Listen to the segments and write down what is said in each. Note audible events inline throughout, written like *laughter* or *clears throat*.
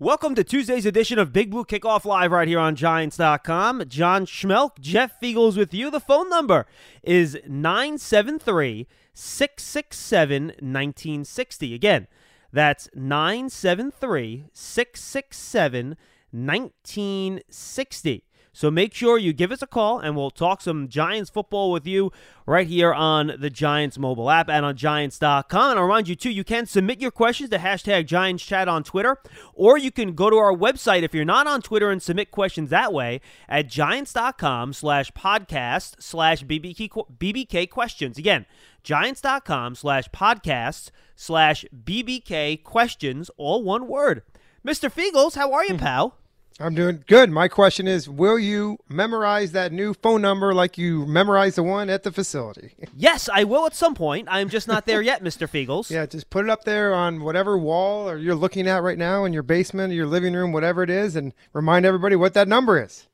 Welcome to Tuesday's edition of Big Blue Kickoff Live right here on Giants.com. John Schmelk, Jeff Feagles with you. The phone number is 973 667 1960. Again, that's 973 667 1960. So make sure you give us a call and we'll talk some Giants football with you right here on the Giants mobile app and on Giants.com. And I'll remind you, too, you can submit your questions to hashtag Giants Chat on Twitter, or you can go to our website if you're not on Twitter and submit questions that way at Giants.com slash podcast slash BBK questions. Again, Giants.com slash podcast slash BBK questions, all one word. Mr. Feagles, how are you, mm-hmm. pal? I'm doing good. My question is Will you memorize that new phone number like you memorized the one at the facility? *laughs* Yes, I will at some point. I'm just not there yet, Mr. Feagles. Yeah, just put it up there on whatever wall or you're looking at right now in your basement or your living room, whatever it is, and remind everybody what that number is.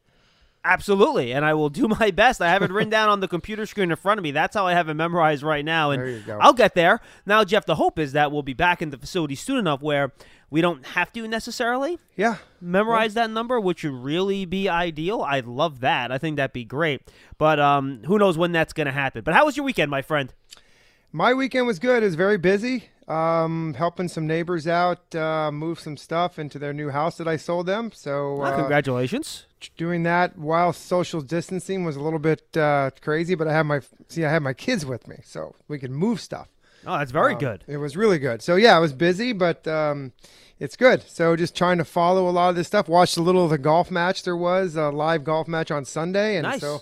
Absolutely, and I will do *laughs* my best. I have it written down on the computer screen in front of me. That's how I have it memorized right now, and There you go. I'll get there. Now, Jeff, the hope is that we'll be back in the facility soon enough where we don't have to necessarily Yeah. memorize that number, which would really be ideal. I'd love that. I think that'd be great. But um, who knows when that's going to happen. But how was your weekend, my friend? My weekend was good. It was very busy. Um, helping some neighbors out, uh, move some stuff into their new house that I sold them. So Well, uh, congratulations. doing that while social distancing was a little bit uh, crazy, but I have my see I have my kids with me, so we can move stuff. Oh, that's very Um, good. It was really good. So yeah, I was busy, but um, it's good. So just trying to follow a lot of this stuff. Watched a little of the golf match there was a live golf match on Sunday, and Nice. so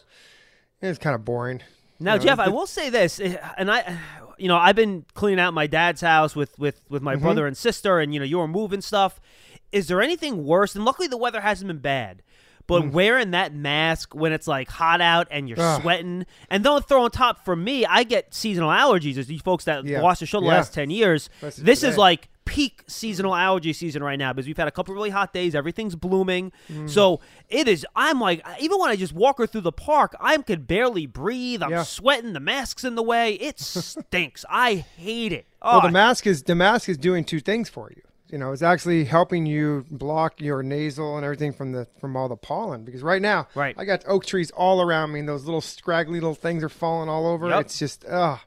it was kind of boring. Now, You know, Jeff, I will say this, eh, and I, you know, I've been cleaning out my dad's house with with with Mm-hmm. my brother and sister, and you know, you were moving stuff. Is there anything worse? And luckily, the weather hasn't been bad. But wearing that mask when it's like hot out and you're Mm. Ugh. sweating, and don't throw on top for me, I get seasonal allergies. As you folks that Yeah. watched the show the Yeah. last ten years, Listen this is like peak seasonal allergy season right now because we've had a couple really hot days. Everything's blooming, Mm. so it is. I'm like, even when I just walk her through the park, I could barely breathe. I'm Yeah. sweating. The mask's in the way. It *laughs* stinks. I hate it. Oh, Well, the mask is the mask is doing two things for you. You know, it's actually helping you block your nasal and everything from the from all the pollen. Because right now, Right. I got oak trees all around me, and those little scraggly little things are falling all over. Yep. It's just, ugh.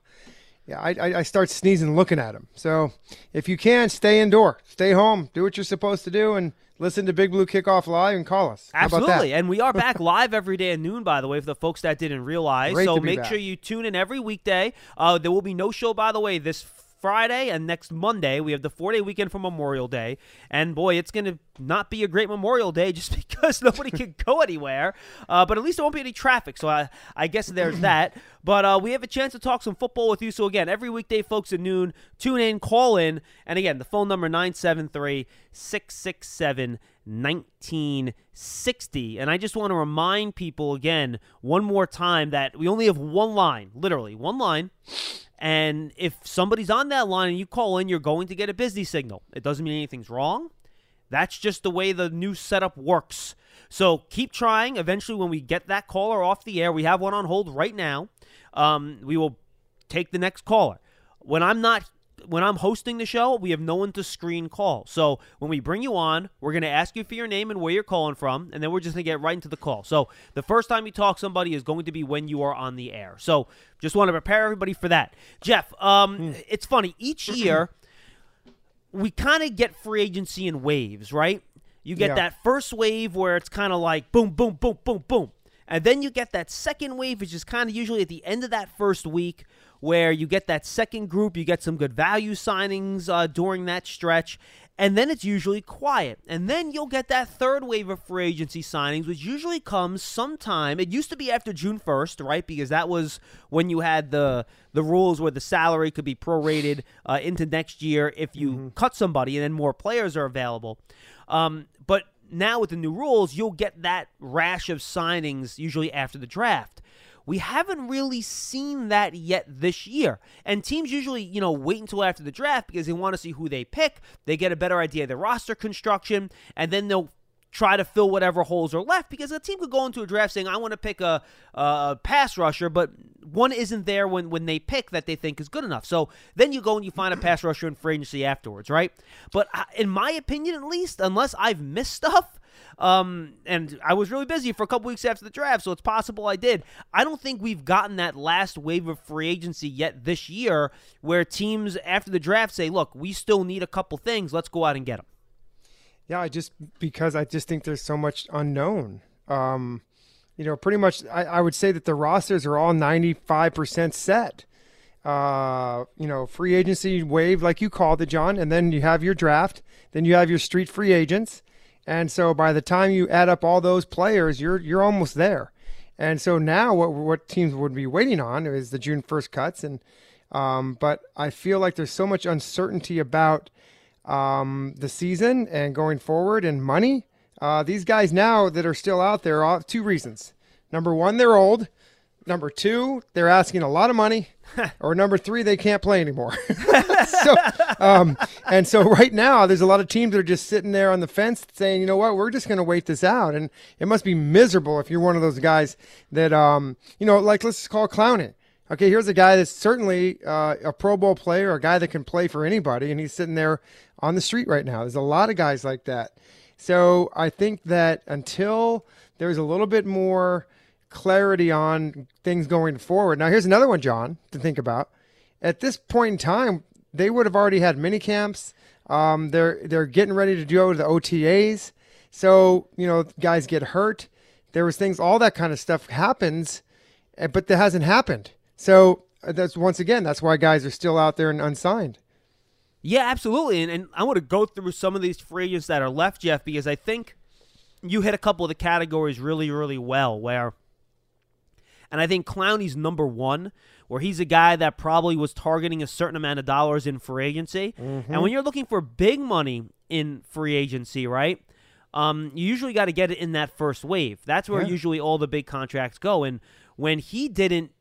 Yeah, I, I, I start sneezing looking at them. So if you can, stay indoor, stay home, do what you're supposed to do, and listen to Big Blue Kickoff live and call us. How about that? Absolutely. And we are back *laughs* live every day at noon, by the way, for the folks that didn't realize. Great so make back. sure you tune in every weekday. Uh, there will be no show, by the way, this Friday and next Monday. We have the four day weekend for Memorial Day. And boy, it's going to not be a great Memorial Day *laughs* just because nobody can go anywhere. Uh, but at least there won't be any traffic. So I, I guess there's *clears throat* that. But uh, we have a chance to talk some football with you. So again, every weekday, folks, at noon, tune in, call in. And again, the phone number 973 667 1960. And I just want to remind people again, one more time, that we only have one line, literally one line. And if somebody's on that line and you call in, you're going to get a busy signal. It doesn't mean anything's wrong. That's just the way the new setup works. So keep trying. Eventually, when we get that caller off the air, we have one on hold right now. Um, we will take the next caller. When I'm not when I'm hosting the show, we have no one to screen call. So when we bring you on, we're going to ask you for your name and where you're calling from, and then we're just going to get right into the call. So the first time you talk somebody is going to be when you are on the air. So just want to prepare everybody for that. Jeff, um, it's funny each year we kind of get free agency in waves, right? You get Yeah. that first wave where it's kind of like boom, boom, boom, boom, boom. And then you get that second wave, which is kind of usually at the end of that first week, where you get that second group, you get some good value signings uh, during that stretch, and then it's usually quiet. And then you'll get that third wave of free agency signings, which usually comes sometime. It used to be after June 1st, right? Because that was when you had the the rules where the salary could be prorated uh, into next year if you cut somebody, and then more players are available. Um, but now with the new rules, you'll get that rash of signings usually after the draft. We haven't really seen that yet this year. And teams usually, you know, wait until after the draft because they want to see who they pick. They get a better idea of the roster construction, and then they'll try to fill whatever holes are left because a team could go into a draft saying, I want to pick a, a pass rusher, but one isn't there when, when they pick that they think is good enough. So then you go and you find a pass rusher in free agency afterwards, right? But uh, in my opinion, at least, unless I've missed stuff, um, and I was really busy for a couple weeks after the draft, so it's possible I did. I don't think we've gotten that last wave of free agency yet this year where teams after the draft say, look, we still need a couple things. Let's go out and get them. Yeah, I just because I just think there's so much unknown. Um, you know, pretty much, I, I would say that the rosters are all 95% set. Uh, you know, free agency wave, like you called it, John, and then you have your draft, then you have your street free agents, and so by the time you add up all those players, you're you're almost there. And so now, what what teams would be waiting on is the June 1st cuts, and um, but I feel like there's so much uncertainty about um, the season and going forward and money. Uh, these guys now that are still out there, are two reasons. Number one, they're old. Number two, they're asking a lot of money. *laughs* or number three, they can't play anymore. *laughs* so, um, and so right now, there's a lot of teams that are just sitting there on the fence saying, you know what, we're just going to wait this out. And it must be miserable if you're one of those guys that, um, you know, like let's call Clowney. Okay, here's a guy that's certainly uh, a Pro Bowl player, a guy that can play for anybody, and he's sitting there on the street right now. There's a lot of guys like that. So I think that until there's a little bit more clarity on things going forward. Now, here's another one, John, to think about. At this point in time, they would have already had mini camps. Um, they're they're getting ready to to the OTAs. So you know, guys get hurt. There was things, all that kind of stuff happens, eh, but that hasn't happened. So uh, that's once again, that's why guys are still out there and unsigned. Yeah, absolutely. And, and I want to go through some of these agents that are left, Jeff, because I think you hit a couple of the categories really, really well. Where, and I think Clowney's number one, where he's a guy that probably was targeting a certain amount of dollars in free agency. Mm-hmm. And when you're looking for big money in free agency, right? Um, you usually got to get it in that first wave. That's where yeah. usually all the big contracts go. And when he didn't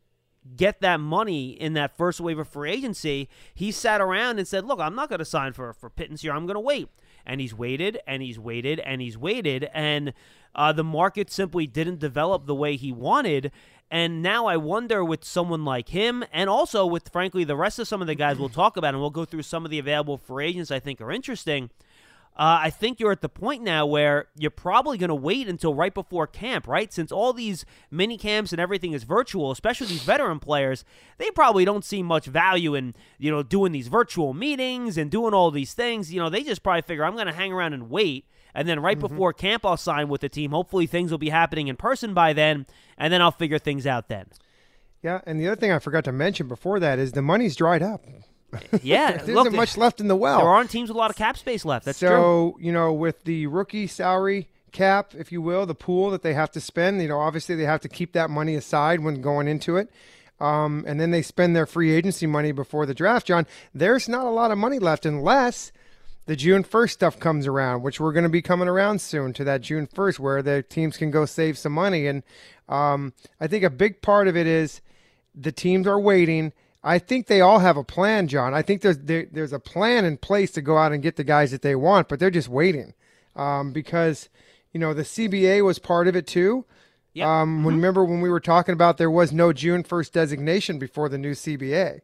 get that money in that first wave of free agency, he sat around and said, "Look, I'm not going to sign for for Pittance here. I'm going to wait." And he's waited and he's waited and he's waited, and uh, the market simply didn't develop the way he wanted. And now I wonder with someone like him, and also with frankly the rest of some of the guys we'll talk about, and we'll go through some of the available free agents I think are interesting. Uh, I think you're at the point now where you're probably going to wait until right before camp, right? Since all these mini camps and everything is virtual, especially these veteran players, they probably don't see much value in you know doing these virtual meetings and doing all these things. You know, they just probably figure I'm going to hang around and wait, and then right mm-hmm. before camp I'll sign with the team. Hopefully things will be happening in person by then, and then I'll figure things out then. Yeah, and the other thing I forgot to mention before that is the money's dried up. *laughs* Yeah, there look, isn't much left in the well. There aren't teams with a lot of cap space left. That's so, true. So you know, with the rookie salary cap, if you will, the pool that they have to spend, you know, obviously they have to keep that money aside when going into it. Um, and then they spend their free agency money before the draft, John. There's not a lot of money left unless the June 1st stuff comes around, which we're going to be coming around soon to that June 1st where the teams can go save some money. And um, I think a big part of it is the teams are waiting I think they all have a plan, John. I think there's there, there's a plan in place to go out and get the guys that they want, but they're just waiting um, because you know the CBA was part of it too. Yep. Um, mm-hmm. when, remember when we were talking about there was no June first designation before the new CBA,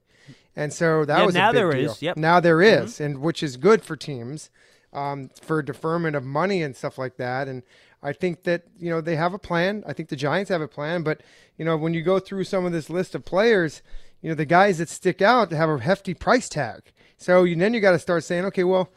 and so that yeah, was now a big there deal. is. Yep. Now there is, mm-hmm. and which is good for teams um, for deferment of money and stuff like that. And I think that you know they have a plan. I think the Giants have a plan, but you know when you go through some of this list of players you know the guys that stick out have a hefty price tag. So you, then you got to start saying, okay, well,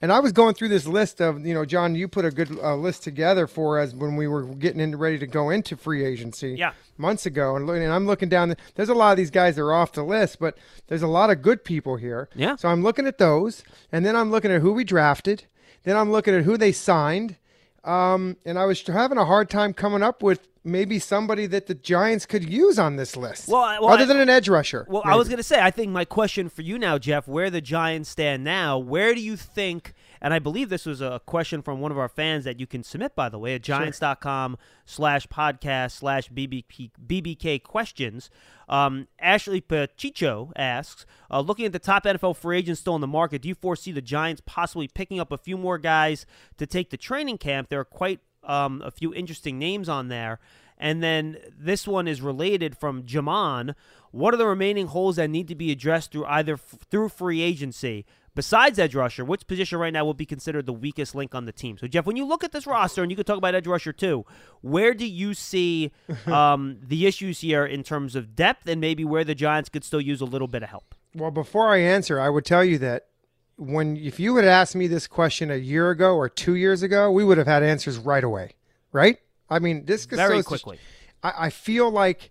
and I was going through this list of you know John, you put a good uh, list together for us when we were getting in, ready to go into free agency yeah. months ago, and, and I'm looking down. There's a lot of these guys that are off the list, but there's a lot of good people here. Yeah. So I'm looking at those, and then I'm looking at who we drafted. Then I'm looking at who they signed. Um, and I was having a hard time coming up with maybe somebody that the Giants could use on this list. Well, well other I, than an edge rusher. Well, maybe. I was going to say, I think my question for you now, Jeff, where the Giants stand now, where do you think? And I believe this was a question from one of our fans that you can submit, by the way, at giants.com slash podcast slash BBK questions. Um, Ashley Pachicho asks, uh, looking at the top NFL free agents still in the market, do you foresee the Giants possibly picking up a few more guys to take the training camp? There are quite um, a few interesting names on there. And then this one is related from Jaman. What are the remaining holes that need to be addressed through either f- through free agency? Besides edge rusher, which position right now would be considered the weakest link on the team? So, Jeff, when you look at this roster, and you could talk about edge rusher too, where do you see *laughs* um, the issues here in terms of depth, and maybe where the Giants could still use a little bit of help? Well, before I answer, I would tell you that when if you had asked me this question a year ago or two years ago, we would have had answers right away, right? I mean, this very quickly. I, I feel like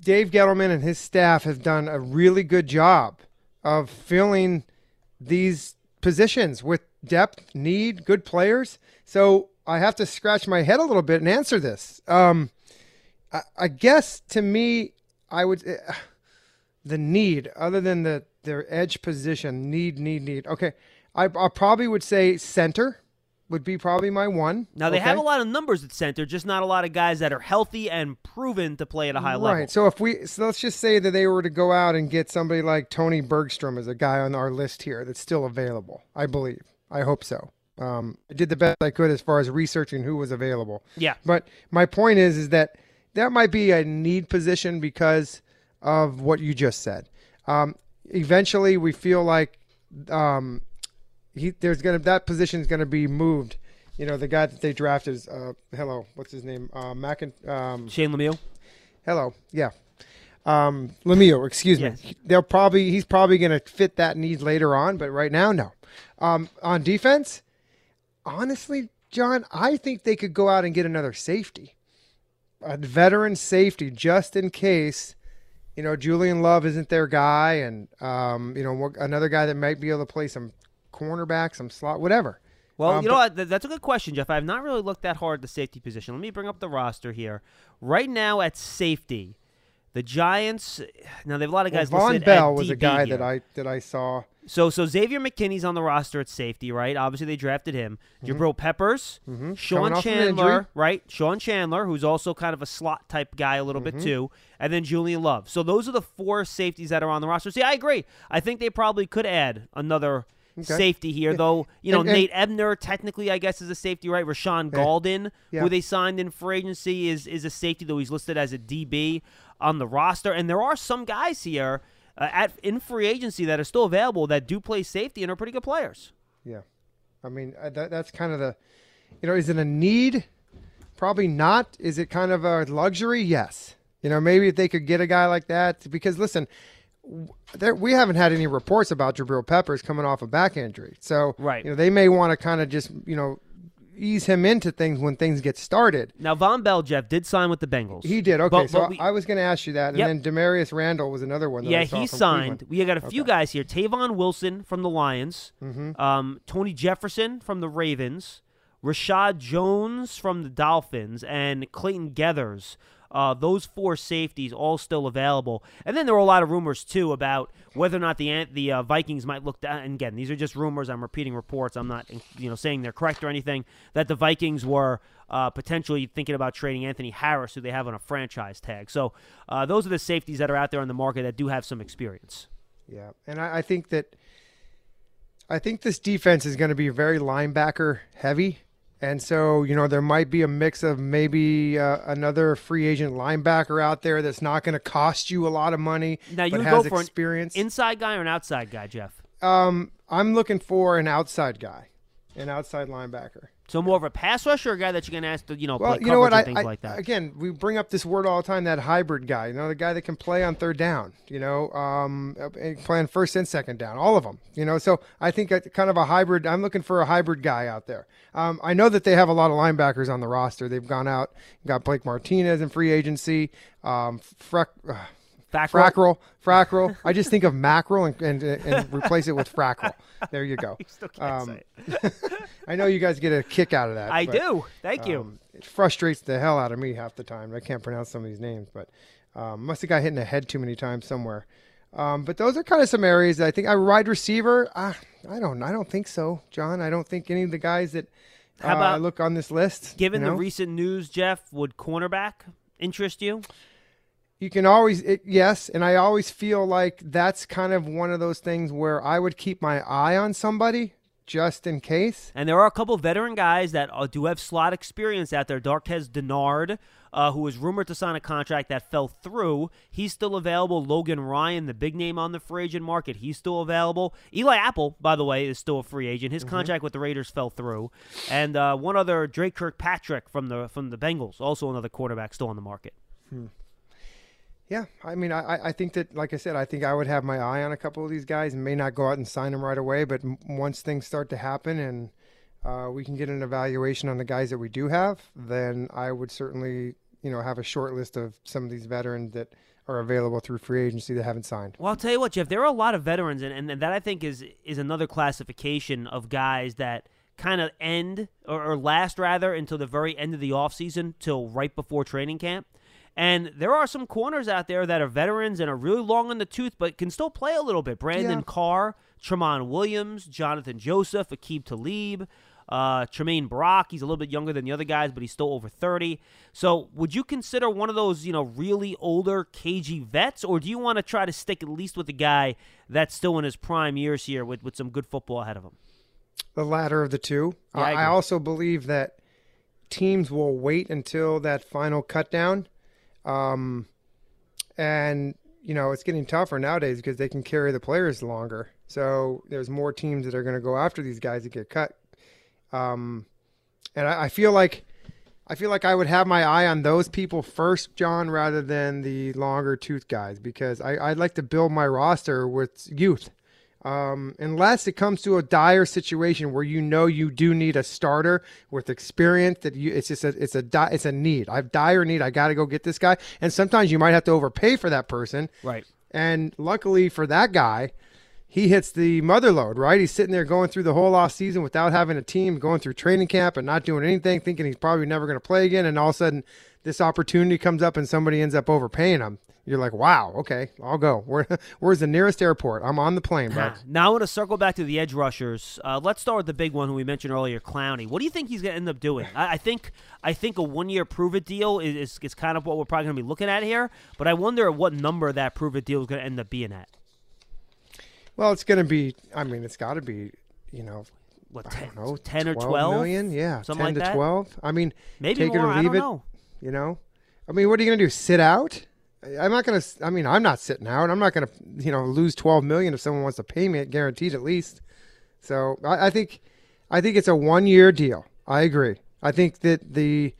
Dave Gettleman and his staff have done a really good job of filling these positions with depth, need, good players. So I have to scratch my head a little bit and answer this. Um, I, I, guess to me, I would uh, the need other than the their edge position need need need. Okay, I, I probably would say center would be probably my one. Now they okay? have a lot of numbers at center, just not a lot of guys that are healthy and proven to play at a high right. level. Right. So if we so let's just say that they were to go out and get somebody like Tony Bergstrom as a guy on our list here that's still available. I believe. I hope so. Um, I did the best I could as far as researching who was available. Yeah. But my point is, is that that might be a need position because of what you just said. Um, eventually, we feel like um, he there's gonna that position is gonna be moved. You know, the guy that they drafted is uh, hello, what's his name? Uh, Mackin, um, Shane Lemieux. Hello, yeah, um, Lemieux. Excuse yes. me. They'll probably he's probably gonna fit that need later on, but right now, no. Um, on defense, honestly, John, I think they could go out and get another safety, a veteran safety, just in case you know, Julian Love isn't their guy, and um, you know, another guy that might be able to play some cornerback, some slot, whatever. Well, um, you know what? That's a good question, Jeff. I have not really looked that hard at the safety position. Let me bring up the roster here. Right now at safety, the Giants. Now they have a lot of guys. Well, Vonn Bell was a guy here. that I that I saw. So so Xavier McKinney's on the roster at safety, right? Obviously they drafted him. Mm-hmm. Jabril Peppers, mm-hmm. Sean Chandler, right? Sean Chandler, who's also kind of a slot type guy a little mm-hmm. bit too, and then Julian Love. So those are the four safeties that are on the roster. See, I agree. I think they probably could add another Okay. safety here, yeah. though. You know, and, and, Nate Ebner technically, I guess, is a safety, right? Rashaan yeah. Yeah. who they signed in free agency, is is a safety, though he's listed as a DB on the roster. And there are some guys here uh, at in free agency that are still available that do play safety and are pretty good players. Yeah, I mean uh, that, that's kind of the, you know, is it a need? Probably not. Is it kind of a luxury? Yes. You know, maybe if they could get a guy like that, because listen, there, we haven't had any reports about Jabril Peppers coming off a back injury. So, right. you know, they may want to kind of just, you know, ease him into things when things get started. Now, Vonn Bell, Jeff, did sign with the Bengals. He did. Okay, but, so but we, I was going to ask you that, and yep. then Damarious Randall was another one. yeah, he signed. Cleveland. We got a few okay. guys here: Tavon Wilson from the Lions, mm-hmm. um, Tony Jefferson from the Ravens, Reshad Jones from the Dolphins, and Clayton Geathers uh, those four safeties all still available. And then there were a lot of rumors too about whether or not the the uh, Vikings might look down. And again, these are just rumors. I'm repeating reports. I'm not you know saying they're correct or anything. That the Vikings were uh, potentially thinking about trading Anthony Harris, who they have on a franchise tag. So uh, those are the safeties that are out there on the market that do have some experience. Yeah, and I, I think that I think this defense is going to be very linebacker heavy. And so, you know, there might be a mix of maybe uh, another free agent linebacker out there that's not going to cost you a lot of money. Now you but go for experience. an inside guy or an outside guy, Jeff? Um, I'm looking for an outside guy, an outside linebacker. So more of a pass rusher, or a guy that you're going to ask to, you know, well, play you know what? I, I, like that. Again, we bring up this word all the time, that hybrid guy. You know, the guy that can play on third down. You know, um, playing first and second down, all of them. You know, so I think kind of a hybrid. I'm looking for a hybrid guy out there. Um, I know that they have a lot of linebackers on the roster. They've gone out, got Blake Martinez in free agency. Um, Freck, uh, Frackrell. Frackrell. I just think of mackerel and, and, and replace it with frackrel. There you go. *laughs* You um, *laughs* I know you guys get a kick out of that. I but, do. Thank um, you. It frustrates the hell out of me half the time. I can't pronounce some of these names, but um, must have got hit in the head too many times somewhere. Um, but those are kind of some areas that I think. I wide receiver. Uh, I don't. I don't think so, John. I don't think any of the guys that How uh, about- I look on this list. Given you know? the recent news, Jeff, would cornerback interest you? You can always it, yes and i always feel like that's kind of one of those things where i would keep my eye on somebody just in case And there are a couple veteran guys that uh, do have slot experience out there. Darqueze Dennard, uh, who was rumored to sign a contract that fell through. He's still available. Logan Ryan, the big name on the free agent market, he's still available. Eli Apple, by the way, is still a free agent. His contract with the Raiders fell through. And uh, one other, Dre Kirkpatrick from the from the Bengals, also another quarterback still on the market. Yeah i mean I, I think that like i said i think i would have my eye on a couple of these guys and may not go out and sign them right away but once things start to happen and uh, we can get an evaluation on the guys that we do have then i would certainly you know have a short list of some of these veterans that are available through free agency that haven't signed Well, I'll tell you what, Jeff. There are a lot of veterans, and, and that I think is is another classification of guys that kind of end or, or last rather until the very end of the offseason, till right before training camp. And there are some corners out there that are veterans and are really long in the tooth, but can still play a little bit. Brandon Yeah. Carr, Tramon Williams, Johnathan Joseph, Aqib Talib, uh, Tramaine Brock. He's a little bit younger than the other guys, but he's still over 30. So would you consider one of those, you know, really older, cagey vets, or do you want to try to stick at least with a guy that's still in his prime years here with, with some good football ahead of him? the latter of the two. Yeah, I I. I also believe that teams will wait until that final cut down. Um, and, you know, it's getting tougher nowadays because they can carry the players longer. So there's more teams that are going to go after these guys that get cut. Um, and I, I feel like. I feel like I would have my eye on those people first, John, rather than the longer tooth guys, because I, I'd like to build my roster with youth um, unless it comes to a dire situation where you know you do need a starter with experience that you it's just a it's a di- it's a need. I've dire need. I got to go get this guy, and sometimes you might have to overpay for that person. Right. And luckily for that guy, he hits the mother load, right? He's sitting there going through the whole off season without having a team, going through training camp and not doing anything, thinking he's probably never going to play again. And all of a sudden, this opportunity comes up and somebody ends up overpaying him. You're like, wow, okay, I'll go. Where, *laughs* where's the nearest airport? I'm on the plane, bud. *sighs* Now I want to circle back to the edge rushers. Uh, let's start with the big one who we mentioned earlier, Clowney. What do you think he's going to end up doing? I, I think I think a one year prove it deal is, is, is kind of what we're probably going to be looking at here. But I wonder what number that prove it deal is going to end up being at. Well, it's going to be, I mean, it's got to be, you know, What I 10, don't know, 10 or 12 12 million? Yeah, something 10 like to that? 12. I mean, Maybe take more. it or I leave don't it. know. You know, I mean, what are you going to do? Sit out? I'm not going to. I mean, I'm not sitting out. I'm not going to, you know, lose 12 million if someone wants to pay me, guaranteed at least. So I, I think, I think it's a one year deal. I agree. I think that the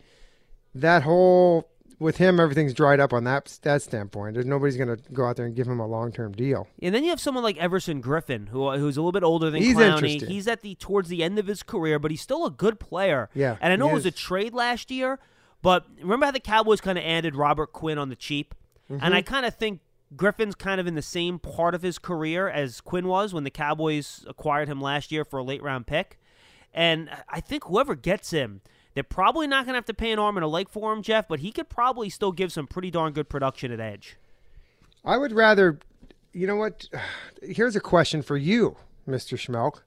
that whole with him, everything's dried up on that that standpoint. There's nobody's going to go out there and give him a long term deal. And then you have someone like Everson Griffen, who who's a little bit older than He's Clowney. interesting. He's at the towards the end of his career, but he's still a good player. Yeah, And I know it was a trade last year, but remember how the Cowboys kind of added Robert Quinn on the cheap? Mm-hmm. And I kind of think Griffen's kind of in the same part of his career as Quinn was when the Cowboys acquired him last year for a late round pick. And I think whoever gets him, they're probably not going to have to pay an arm and a leg for him, Jeff, but he could probably still give some pretty darn good production at edge. I would rather, you know what? *sighs* Here's a question for you, Mr. Schmelk.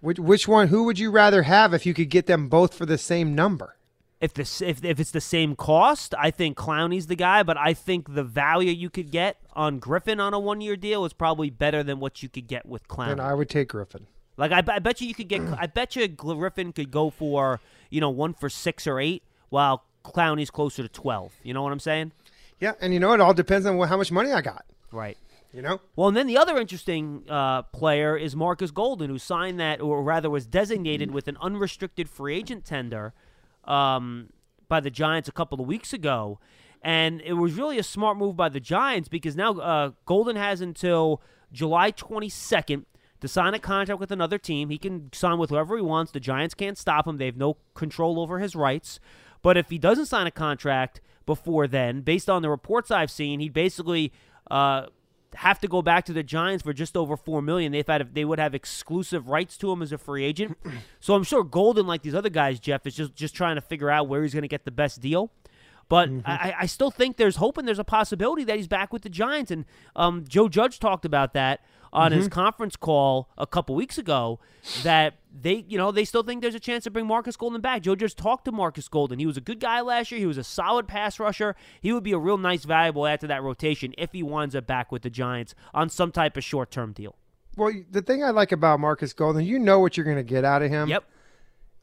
Which, which one? Who would you rather have if you could get them both for the same number? If the if, if it's the same cost, I think Clowney's the guy. But I think the value you could get on Griffen on a one year deal is probably better than what you could get with Clowney. Then I would take Griffen. like I, I bet you you could get I bet you Griffen could go for you know one for six or eight, while Clowney's closer to twelve. You know what I'm saying? Yeah, and you know it all depends on wh- how much money I got. Right. You know, Well, and then the other interesting uh, player is Marcus Golden, who signed that, or rather was designated with an unrestricted free agent tender um, by the Giants a couple of weeks ago. And it was really a smart move by the Giants because now uh, Golden has until July 22nd to sign a contract with another team. He can sign with whoever he wants. The Giants can't stop him, they have no control over his rights. But if he doesn't sign a contract before then, based on the reports I've seen, he'd basically. Uh, have to go back to the Giants for just over four million. They've had they would have exclusive rights to him as a free agent. *clears throat* so I'm sure Golden, like these other guys, Jeff, is just just trying to figure out where he's going to get the best deal. But Mm-hmm. I, I still think there's hope and there's a possibility that he's back with the Giants. And um, Joe Judge talked about that on his Mm-hmm. conference call a couple weeks ago that they, you know, they still think there's a chance to bring Marcus Golden back. Joe just talked to Marcus Golden. He was a good guy last year. He was a solid pass rusher. He would be a real nice, valuable add to that rotation if he winds up back with the Giants on some type of short term deal. Well, the thing I like about Marcus Golden, you know what you're going to get out of him. Yep.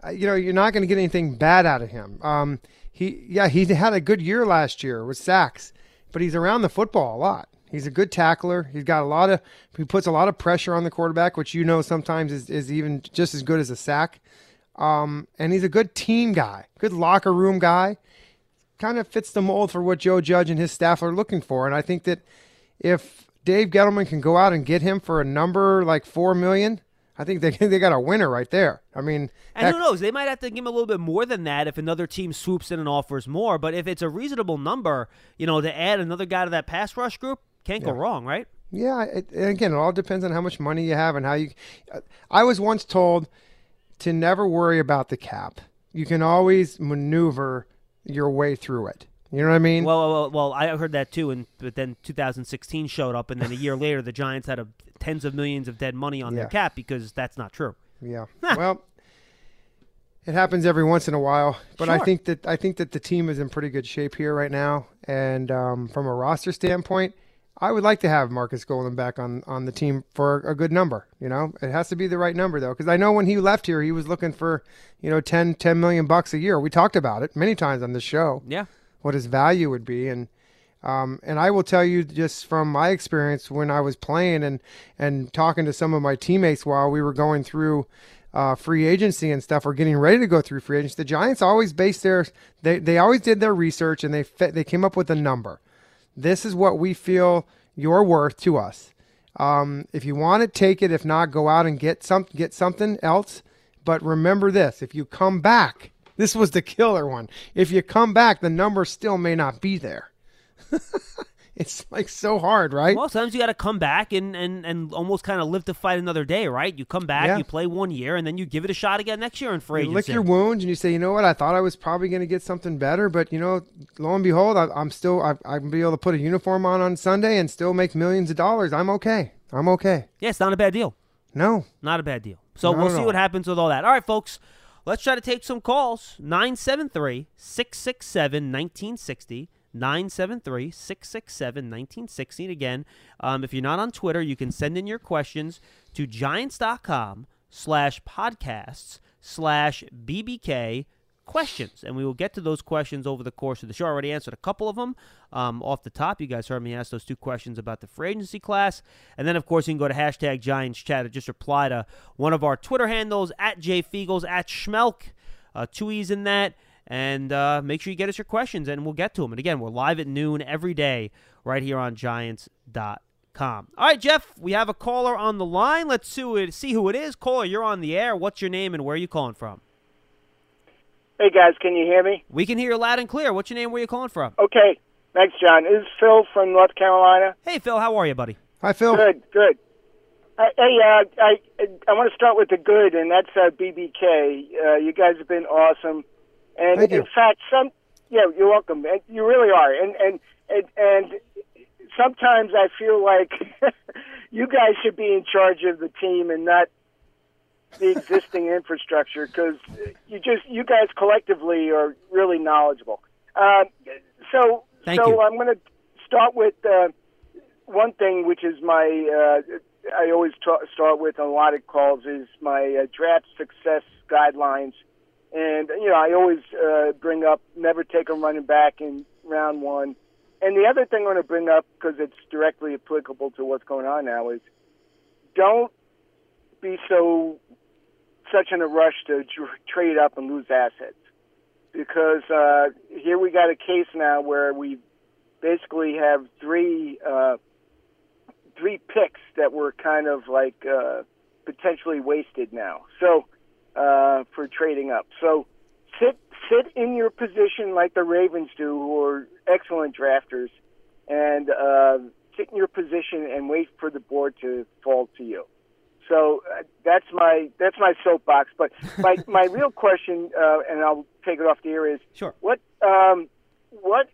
Uh, you know, you're not going to get anything bad out of him. Um, he, yeah, he had a good year last year with sacks, but he's around the football a lot. He's a good tackler. He's got a lot of, he puts a lot of pressure on the quarterback, which you know sometimes is, is even just as good as a sack. Um, and he's a good team guy, good locker room guy. Kind of fits the mold for what Joe Judge and his staff are looking for. And I think that if Dave Gettleman can go out and get him for a number like four million, I think they *laughs* they got a winner right there. I mean, And heck, who knows? They might have to give him a little bit more than that if another team swoops in and offers more. But if it's a reasonable number, you know, to add another guy to that pass rush group, can't go wrong, right? Yeah, it, again, it all depends on how much money you have and how you. I was once told to never worry about the cap. You can always maneuver your way through it. You know what I mean? Well, well, well, I heard that too, and but then 2016 showed up, and then a year *laughs* later, the Giants had a, tens of millions of dead money on their cap because that's not true. yeah. *laughs* well, it happens every once in a while, but I think that I think that the team is in pretty good shape here right now, and um, from a roster standpoint. I would like to have Marcus Golden back on, on the team for a good number. You know, it has to be the right number though, because I know when he left here, he was looking for, you know, 10, 10 million bucks a year. We talked about it many times on the show. Yeah. what his value would be and um, and I will tell you just from my experience when I was playing and and talking to some of my teammates while we were going through uh, free agency and stuff or getting ready to go through free agency, the Giants always based their they, they always did their research and they they came up with a number. This is what we feel you're worth to us. Um, if you want it, take it. If not, go out and get some get something else. But remember this: if you come back, *laughs* this was the killer one. If you come back, the number still may not be there. *laughs* *laughs* it's like so hard, right? Well, sometimes you got to come back and, and, and almost kind of live to fight another day, right? You come back, Yeah. you play one year, and then you give it a shot again next year in free you lick your wounds and you say, you know what? I thought I was probably going to get something better, but you know, lo and behold, I, I'm still I, I'm be able to put a uniform on on Sunday and still make millions of dollars. I'm okay. I'm okay. yeah, it's not a bad deal. No, Not a bad deal. So we'll see what happens with all that. All right, folks, let's try to take some calls. 973 667 1960. 973 667 1960. And again, um, if you're not on Twitter, you can send in your questions to giants.com slash podcasts slash BBK questions. And we will get to those questions over the course of the show. I already answered a couple of them um, off the top. You guys heard me ask those two questions about the free agency class. And then, of course, you can go to hashtag Giants Chat or just reply to one of our Twitter handles at jfeagles, at Schmelk. Uh, two E's in that. And uh, make sure you get us your questions, and we'll get to them. And again, we're live at noon every day right here on Giants.com. All right, Jeff, we have a caller on the line. Let's see who it, see who it is. Caller, you're on the air. What's your name and where are you calling from? Hey guys, can you hear me? We can hear you loud and clear. What's your name? Where are you calling from? Okay, thanks, John. This is Phil from North Carolina. Hey, Phil. How are you, buddy? hi Phil. Good, good. Uh, hey, uh, I I want to start with the good, and that's uh, BBK. Uh, you guys have been awesome, and Thank you. in fact, some yeah, you're welcome. And You really are, and and and, and sometimes I feel like *laughs* you guys should be in charge of the team and not the existing *laughs* infrastructure because you just you guys collectively are really knowledgeable. Uh, so Thank so you. I'm going to start with uh, one thing, which is my uh, I always ta- start with on a lot of calls is my uh, draft success guidelines, and you know I always uh, bring up never take a running back in round one. And the other thing I want to bring up because it's directly applicable to what's going on now is don't be so such in a rush to tr- trade up and lose assets because uh, here we got a case now where we basically have three uh, three picks that were kind of like uh, potentially wasted now. So uh, for trading up, so sit sit in your position like the Ravens do, who are excellent drafters, and uh, sit in your position and wait for the board to fall to you. So uh, that's my that's my soapbox. But *laughs* my my real question, uh, and I'll take it off the air, is Sure. what um, what?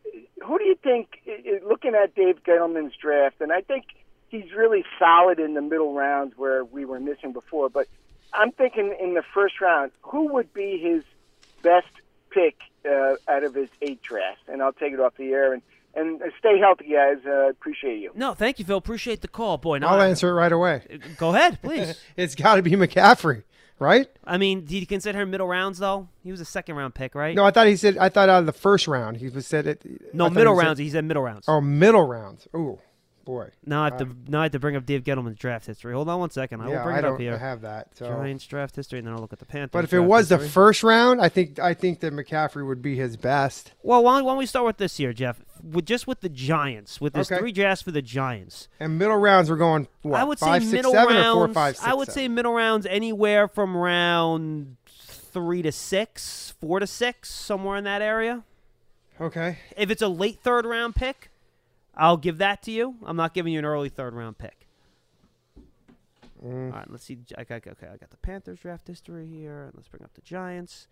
Who do you think? i- i- Looking at Dave Gettleman's draft, and I think he's really solid in the middle rounds where we were missing before. But I'm thinking in the first round, who would be his best pick uh, out of his eight drafts? And I'll take it off the air and. And uh, stay healthy, guys. Uh, appreciate you. No, thank you, Phil. Appreciate the call, boy. No, I'll I- answer it right away. Go ahead, *laughs* please. It's got to be McCaffrey, right? I mean, did you consider him middle rounds though? He was a second round pick, right? No, I thought he said. I thought out of the first round he was said it. no middle he said- rounds. He said middle rounds. Oh, middle rounds. Ooh, boy. Now I have to uh, now I have to bring up Dave Gettleman's draft history. Hold on one second. I will bring I it up here. have that. So. Giants draft history, and then I'll look at the Panthers. But if it was the first round, I think I think that McCaffrey would be his best. well, why, don't we start with this year, Jeff? With just with the Giants, with this Okay. three drafts for the Giants, And middle rounds we're going what? I would five, say six, middle seven, rounds. or four, five, six, I would say middle rounds anywhere from round three to six, four to six, somewhere in that area. Okay. If it's a late third round pick, I'll give that to you. I'm not giving you an early third round pick. Mm. All right, let's see. I got okay. I got the Panthers draft history here. Let's bring up the Giants.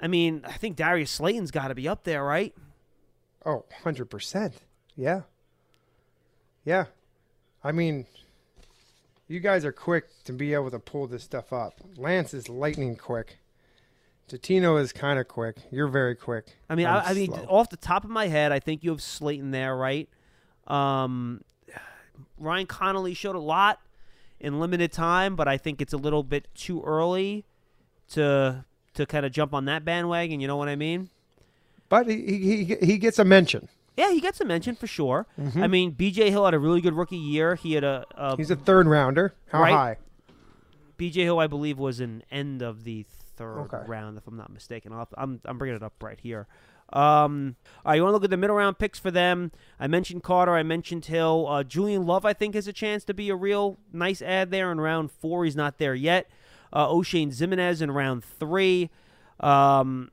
I mean, I think Darius Slayton's got to be up there, right? Oh, 100%. Yeah. Yeah. I mean, you guys are quick to be able to pull this stuff up. Lance is lightning quick. Tatino is kind of quick. You're very quick. I mean, I'm I, I mean, slow. off the top of my head, I think you have Slayton there, right? Um, Ryan Connelly showed a lot in limited time, but I think it's a little bit too early to to kind of jump on that bandwagon. You know what I mean? But he, he, he- he gets a mention. Yeah, he gets a mention for sure. I mean, B.J. Hill had a really good rookie year. He had a, a He's a third rounder. How Right. high? B.J. Hill, I believe, was an end of the third Okay. round, if I'm not mistaken. I'll, I'm I'm bringing it up right here. Um, all right, you want to look at the middle round picks for them? I mentioned Carter. I mentioned Hill. Uh, Julian Love, I think, has a chance to be a real nice ad there in round four. He's not there yet. Uh, Oshane Ximines in round three. Um,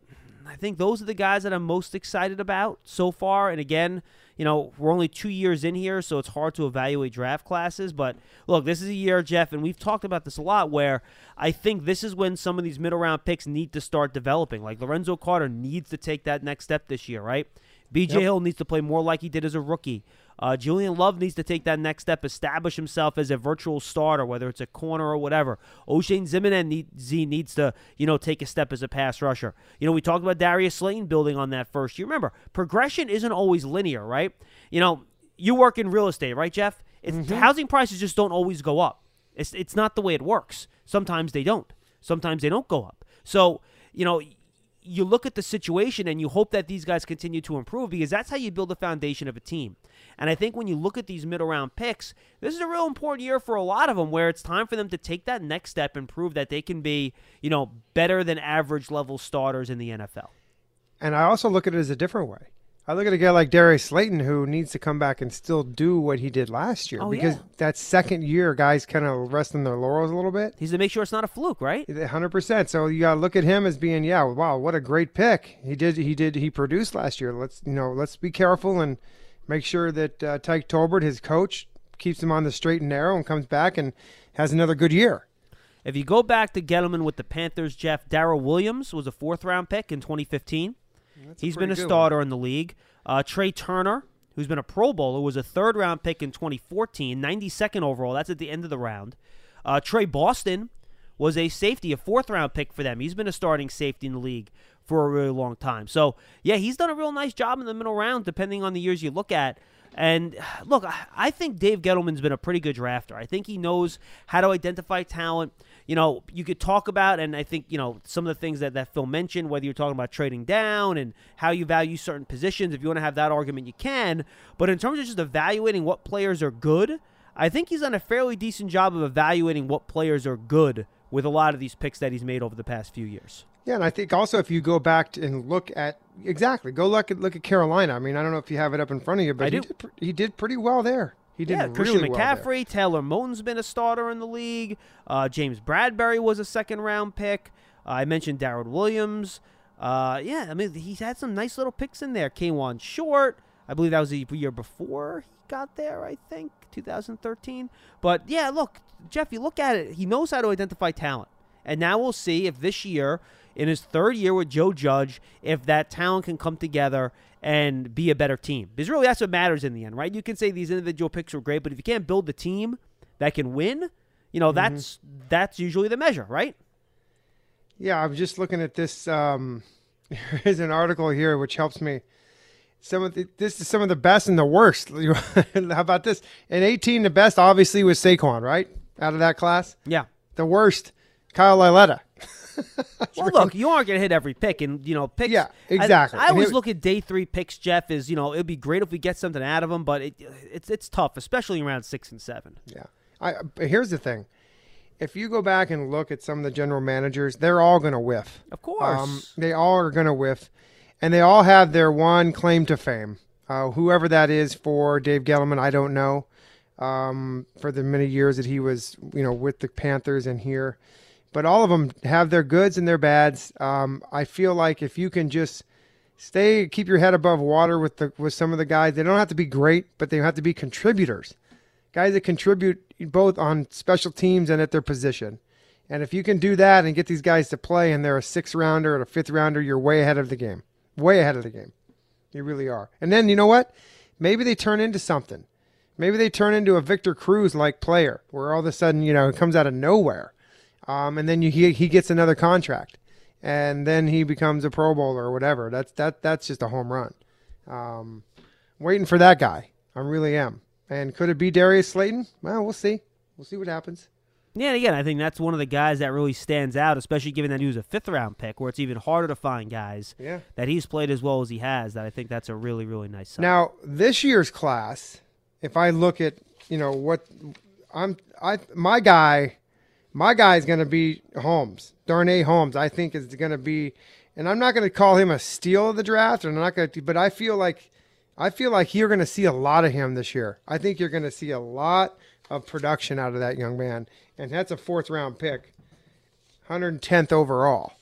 I think those are the guys that I'm most excited about so far. And again, you know, we're only two years in here, so it's hard to evaluate draft classes. But look, this is a year, Jeff, and we've talked about this a lot, where I think this is when some of these middle round picks need to start developing. Like Lorenzo Carter needs to take that next step this year, right? BJ Yep. Hill needs to play more like he did as a rookie. Uh, Julian Love needs to take that next step, establish himself as a virtual starter, whether it's a corner or whatever. O'Shane Zimmerman need, Z needs to, you know, take a step as a pass rusher. You know, we talked about Darius Slayton building on that first You Remember, progression isn't always linear, right? You know, you work in real estate, right, Jeff? It's, Housing prices just don't always go up. It's, it's not the way it works. Sometimes they don't. Sometimes they don't go up. So, you know, you look at the situation and you hope that these guys continue to improve because that's how you build the foundation of a team. And I think when you look at these middle round picks, this is a real important year for a lot of them where it's time for them to take that next step and prove that they can be, you know, better than average level starters in the NFL. And I also look at it as a different way. I look at a guy like Darius Slayton who needs to come back and still do what he did last year Oh, because yeah. that second year, guys kind of rest on their laurels a little bit. He's to make sure it's not a fluke, right? hundred percent. So you got to look at him as being, yeah, wow, what a great pick. He did, he did, he produced last year. Let's, you know, let's be careful and make sure that uh, Tyke Tolbert, his coach, keeps him on the straight and narrow and comes back and has another good year. If you go back to Gettleman with the Panthers, Jeff Daryl Williams was a fourth round pick in 2015. He's been a pretty good starter in the league. Uh, Trai Turner, who's been a Pro Bowler, was a third round pick in 2014, 92nd overall. That's at the end of the round. Uh, Tre Boston was a safety, a fourth round pick for them. He's been a starting safety in the league for a really long time. So, yeah, he's done a real nice job in the middle round, depending on the years you look at. And look, I- I think Dave Gettleman's been a pretty good drafter. I think he knows how to identify talent. You know, you could talk about, and I think, you know, some of the things that, that Phil mentioned, whether you're talking about trading down and how you value certain positions. If you want to have that argument, you can. But in terms of just evaluating what players are good, I think he's done a fairly decent job of evaluating what players are good with a lot of these picks that he's made over the past few years. Yeah, and I think also if you go back and look at exactly, go look at look at Carolina. I mean, I don't know if you have it up in front of you, but I he do. did he did pretty well there. He did yeah, really Christian well. McCaffrey, Taylor Moton's been a starter in the league. Uh, James Bradberry was a second round pick. Uh, I mentioned Daryl Williams. Uh, yeah, I mean he's had some nice little picks in there. Kawann Short, I believe that was the year before he got there. I think 2013. But yeah, look, Jeff, you look at it. He knows how to identify talent. And now we'll see if this year, in his third year with Joe Judge if that talent can come together and be a better team. Because really, that's what matters in the end, right? You can say these individual picks were great, but if you can't build the team that can win, you know, that's that's usually the measure, right? Yeah, I'm just looking at this. Um, *laughs* there's an article here which helps me. Some of the, this is some of the best and the worst. *laughs* How about this? In 18, the best obviously was Saquon, right? Out of that class, Yeah. the worst, Kyle Lauletta. *laughs* Well, look, you aren't going to hit every pick, and you know, picks. Yeah, exactly. I, always Here- look at day three picks. Jeff is, you know, it'd be great if we get something out of him, but it, it's it's tough, especially around six and seven. Yeah. I, but here's the thing. If you go back and look at some of the general managers, they're all going to whiff. Of course. Um, they all are going to whiff, and they all have their one claim to fame. Uh, whoever that is for Dave Gettleman, I don't know. Um, for the many years that he was, you know, with the Panthers and here, but all of them have their goods and their bads. Um, I feel like if you can just stay, keep your head above water with the with some of the guys, they don't have to be great, but they have to be contributors guys that contribute both on special teams and at their position. And if you can do that and get these guys to play and they're a sixth rounder or a fifth rounder, you're way ahead of the game. Way ahead of the game. You really are. And then you know what? Maybe they turn into something. Maybe they turn into a Victor Cruz like player where all of a sudden, you know, it comes out of nowhere. Um, and then you, he, he gets another contract. And then he becomes a Pro Bowler or whatever. That's that that's just a home run. Um, waiting for that guy. I really am. And could it be Darius Slayton? Well, we'll see. We'll see what happens. Yeah, and again, I think that's one of the guys that really stands out, especially given that he was a fifth round pick, where it's even harder to find guys Yeah. that he's played as well as he has. That I think that's a really, really nice sign. Now, this year's class, if I look at, you know, what I'm I my guy my guy is going to be Holmes. Darnay Holmes, I think is going to be and I'm not going to call him a steal of the draft and I'm not going to but I feel like I feel like you're going to see a lot of him this year. I think you're going to see a lot of production out of that young man and that's a fourth round pick. 110th overall.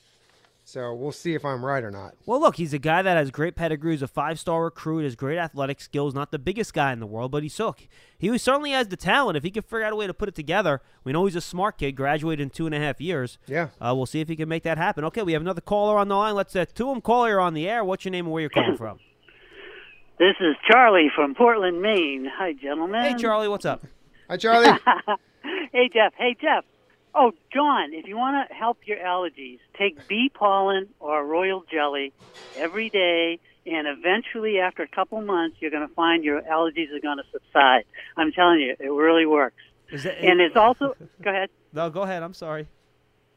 So, we'll see if I'm right or not. Well, look, he's a guy that has great pedigree. He's a five-star recruit. Has great athletic skills. Not the biggest guy in the world, but he's look. He certainly has the talent. If he can figure out a way to put it together, we know he's a smart kid. Graduated in two and a half years. Yeah. Uh, we'll see if he can make that happen. Okay, we have another caller on the line. Let's uh, to him. Caller, you're on the air. What's your name and where you're calling from? *coughs* This is Charlie from Portland, Maine. Hi, gentlemen. hey, Charlie. What's up? Hi Charlie. *laughs* Hey, Jeff. Hey, Jeff. Oh, John, if you want to help your allergies, take bee pollen or royal jelly every day, and eventually, after a couple months, you're going to find your allergies are going to subside. I'm telling you, it really works. Is that, And it's also, *laughs* go ahead. no, go ahead. I'm sorry.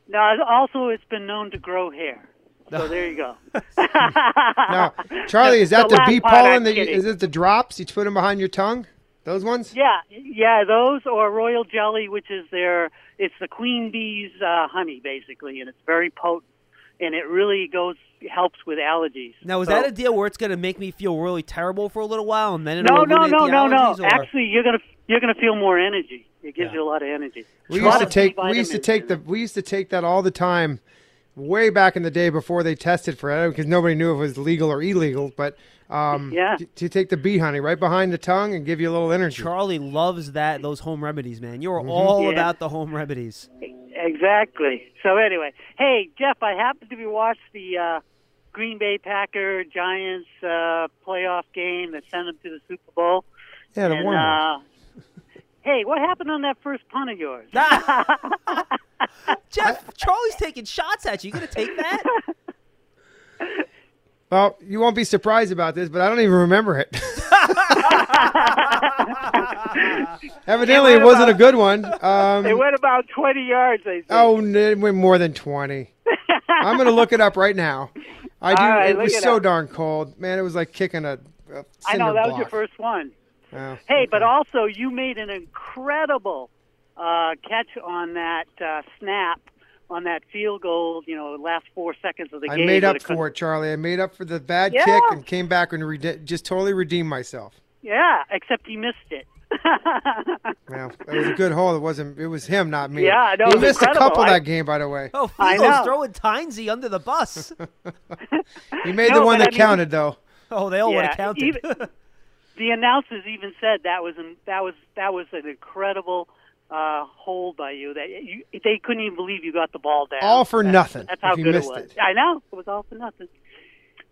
No, also, it's been known to grow hair. So there you go. *laughs* Now, *laughs* Charlie, is that The the, bee pollen? I'm That you, is it the drops you put them behind your tongue? Those ones? Yeah, yeah, those or royal jelly, which is their it's the queen bee's uh, honey basically, and it's very potent, and it really goes helps with allergies. Now, is So- that a deal where it's going to make me feel really terrible for a little while, and then it'll no, no, eliminate no, the no, no. allergies, Actually, you're gonna you're gonna feel more energy. It gives Yeah. you a lot of energy. We used to take we used to take the we used to take that all the time, way back in the day before they tested for it because nobody knew if it was legal or illegal. But um, Yeah. to, to take the bee honey right behind the tongue and give you a little energy. Charlie loves that those home remedies, man. You're all Yeah. about the home remedies. Exactly. So anyway, hey Jeff, I happened to be watching the uh, Green Bay Packer Giants uh, playoff game that sent them to the Super Bowl. yeah, the And, warm uh, hey, what happened on that first punt of yours? *laughs* *laughs* Jeff, Charlie's taking shots at you. You gonna take that? Well, you won't be surprised about this, but I don't even remember it. *laughs* Evidently, It it wasn't a good one. Um, it went about 20 yards, I think. Oh, it went more than 20. I'm going to look it up right now. I do. All right, it was it so up. darn cold. Man, it was like kicking a, a I know cinder that was your first one. Oh, Hey, but also you made an incredible uh, catch on that uh, snap on that field goal. You know, last four seconds of the I game. I made up couldn't- for it, Charlie. I made up for the bad Yeah. kick and came back and rede- just totally redeemed myself. Yeah, except he missed it. *laughs* Well, it was a good hole. It wasn't. It was him, not me. Yeah, no, he it was missed a incredible. couple I- that game, by the way. Oh, I Figo's know. throwing Tynesy under the bus. *laughs* He made No, the one that I mean- counted, though. Oh, they all would Yeah, have counted. even- *laughs* the announcers even said that was an, that was that was an incredible uh, hold by you that you, they couldn't even believe you got the ball down. All for nothing That's how good it missed was. it. I know it was all for nothing.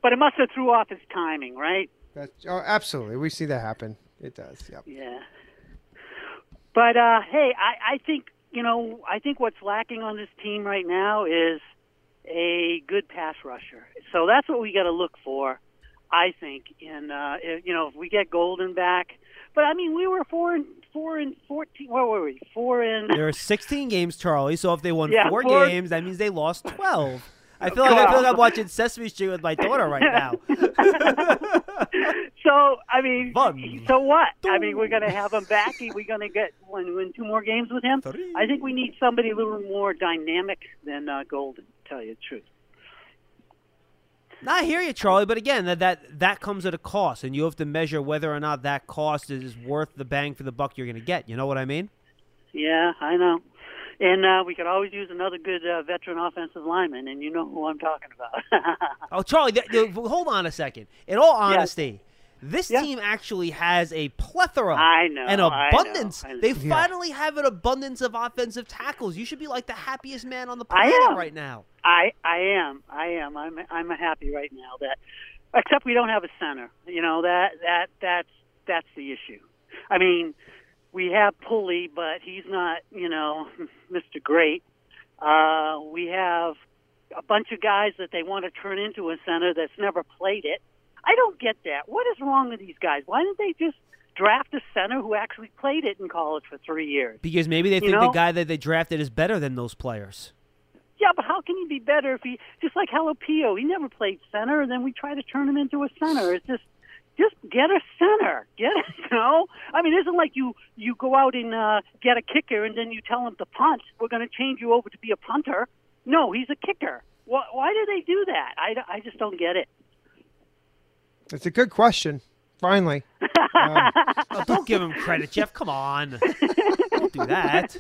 But it must have threw off his timing, right? That's, oh, absolutely. We see that happen. It does. Yep. Yeah. But uh, hey, I, I think you know I think what's lacking on this team right now is a good pass rusher. So that's what we got to look for. I think in uh, if, you know if we get Golden back, but I mean we were four and four and fourteen. What were we? Four and There are 16 games, Charlie. So if they won Yeah, four, four- games, that means they lost 12. I feel like I feel like I'm watching Sesame Street with my daughter right now. *laughs* *laughs* so I mean, One, so what? I mean, we're going to have him back. We're going to get win, win two more games with him. Three. I think we need somebody a little more dynamic than uh, Golden. To tell you the truth. I hear you, Charlie, but again, that, that that comes at a cost, and you have to measure whether or not that cost is worth the bang for the buck you're going to get. You know what I mean? Yeah, I know. And uh, we could always use another good uh, veteran offensive lineman, and you know who I'm talking about. *laughs* Oh, Charlie, th- th- hold on a second. In all honesty, this Yeah. team actually has a plethora I know, and I know, abundance. I know. They Yeah. finally have an abundance of offensive tackles. You should be like the happiest man on the planet right now. I I am. I am. I'm I'm happy right now that except we don't have a center. You know, that that that's that's the issue. I mean, we have Pulley, but he's not, you know, *laughs* Mr. Great. Uh we have a bunch of guys that they want to turn into a center that's never played it. I don't get that. What is wrong with these guys? Why didn't they just draft a center who actually played it in college for 3 years? Because maybe they think know? the guy that they drafted is better than those players. Yeah, but how can he be better if he just like Halapio? He never played center, and then we try to turn him into a center. It's just, just get a center. Get it, *laughs* you know. I mean, it isn't like you you go out and uh, get a kicker, and then you tell him to punt. We're going to change you over to be a punter. No, he's a kicker. Why, why do they do that? I, I just don't get it. It's a good question. Finally. Um, *laughs* Oh, don't give him credit, Jeff. Come on. don't do that.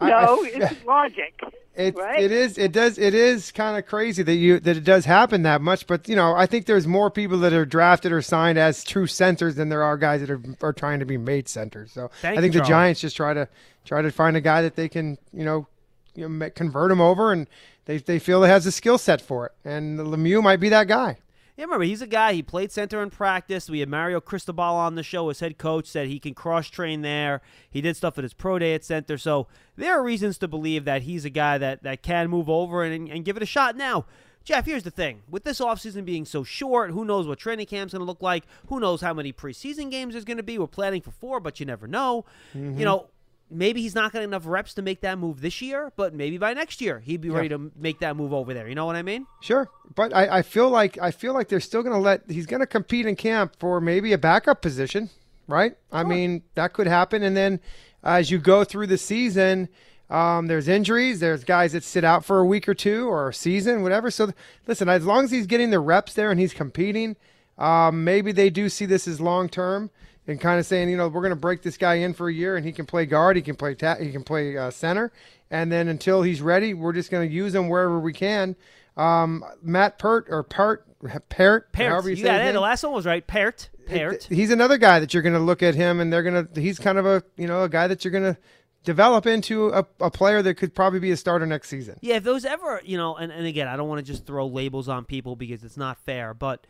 No, I- *laughs* it's logic. It Right? it is it does it is kind of crazy that you that it does happen that much, but you know I think there's more people that are drafted or signed as true centers than there are guys that are are trying to be made centers. So Thank I think you, the Charlie. Giants just try to try to find a guy that they can you know, you know convert him over and they they feel it has the skill set for it, and Lemieux might be that guy. Yeah, remember, he's a guy, he played center in practice. We had Mario Cristobal on the show as head coach, said he can cross train there. He did stuff at his pro day at center. So there are reasons to believe that he's a guy that, that can move over and, and give it a shot. Now, Jeff, here's the thing. With this offseason being so short, who knows what training camp's going to look like? Who knows how many preseason games there's going to be? We're planning for four, but you never know. You mm-hmm. know, maybe he's not getting enough reps to make that move this year, but maybe by next year he'd be ready to make that move over there. You know what I mean? Sure, but I, I feel like I feel like they're still going to let he's going to compete in camp for maybe a backup position, right? I mean that could happen, and then as you go through the season, um, there's injuries, there's guys that sit out for a week or two or a season, whatever. So listen, as long as he's getting the reps there and he's competing, um, maybe they do see this as long term and kind of saying, you know, we're going to break this guy in for a year and he can play guard, he can play ta- he can play uh, center, and then until he's ready, we're just going to use him wherever we can. Um, Matt Pert or Pert, Pert. however you, You got it. The last one was right. Pert. Pert. He's another guy that you're going to look at him, and they're going to. He's kind of a you know a guy that you're going to develop into a, a player that could probably be a starter next season. Yeah, if those ever, you know, and, and again, I don't want to just throw labels on people because it's not fair, but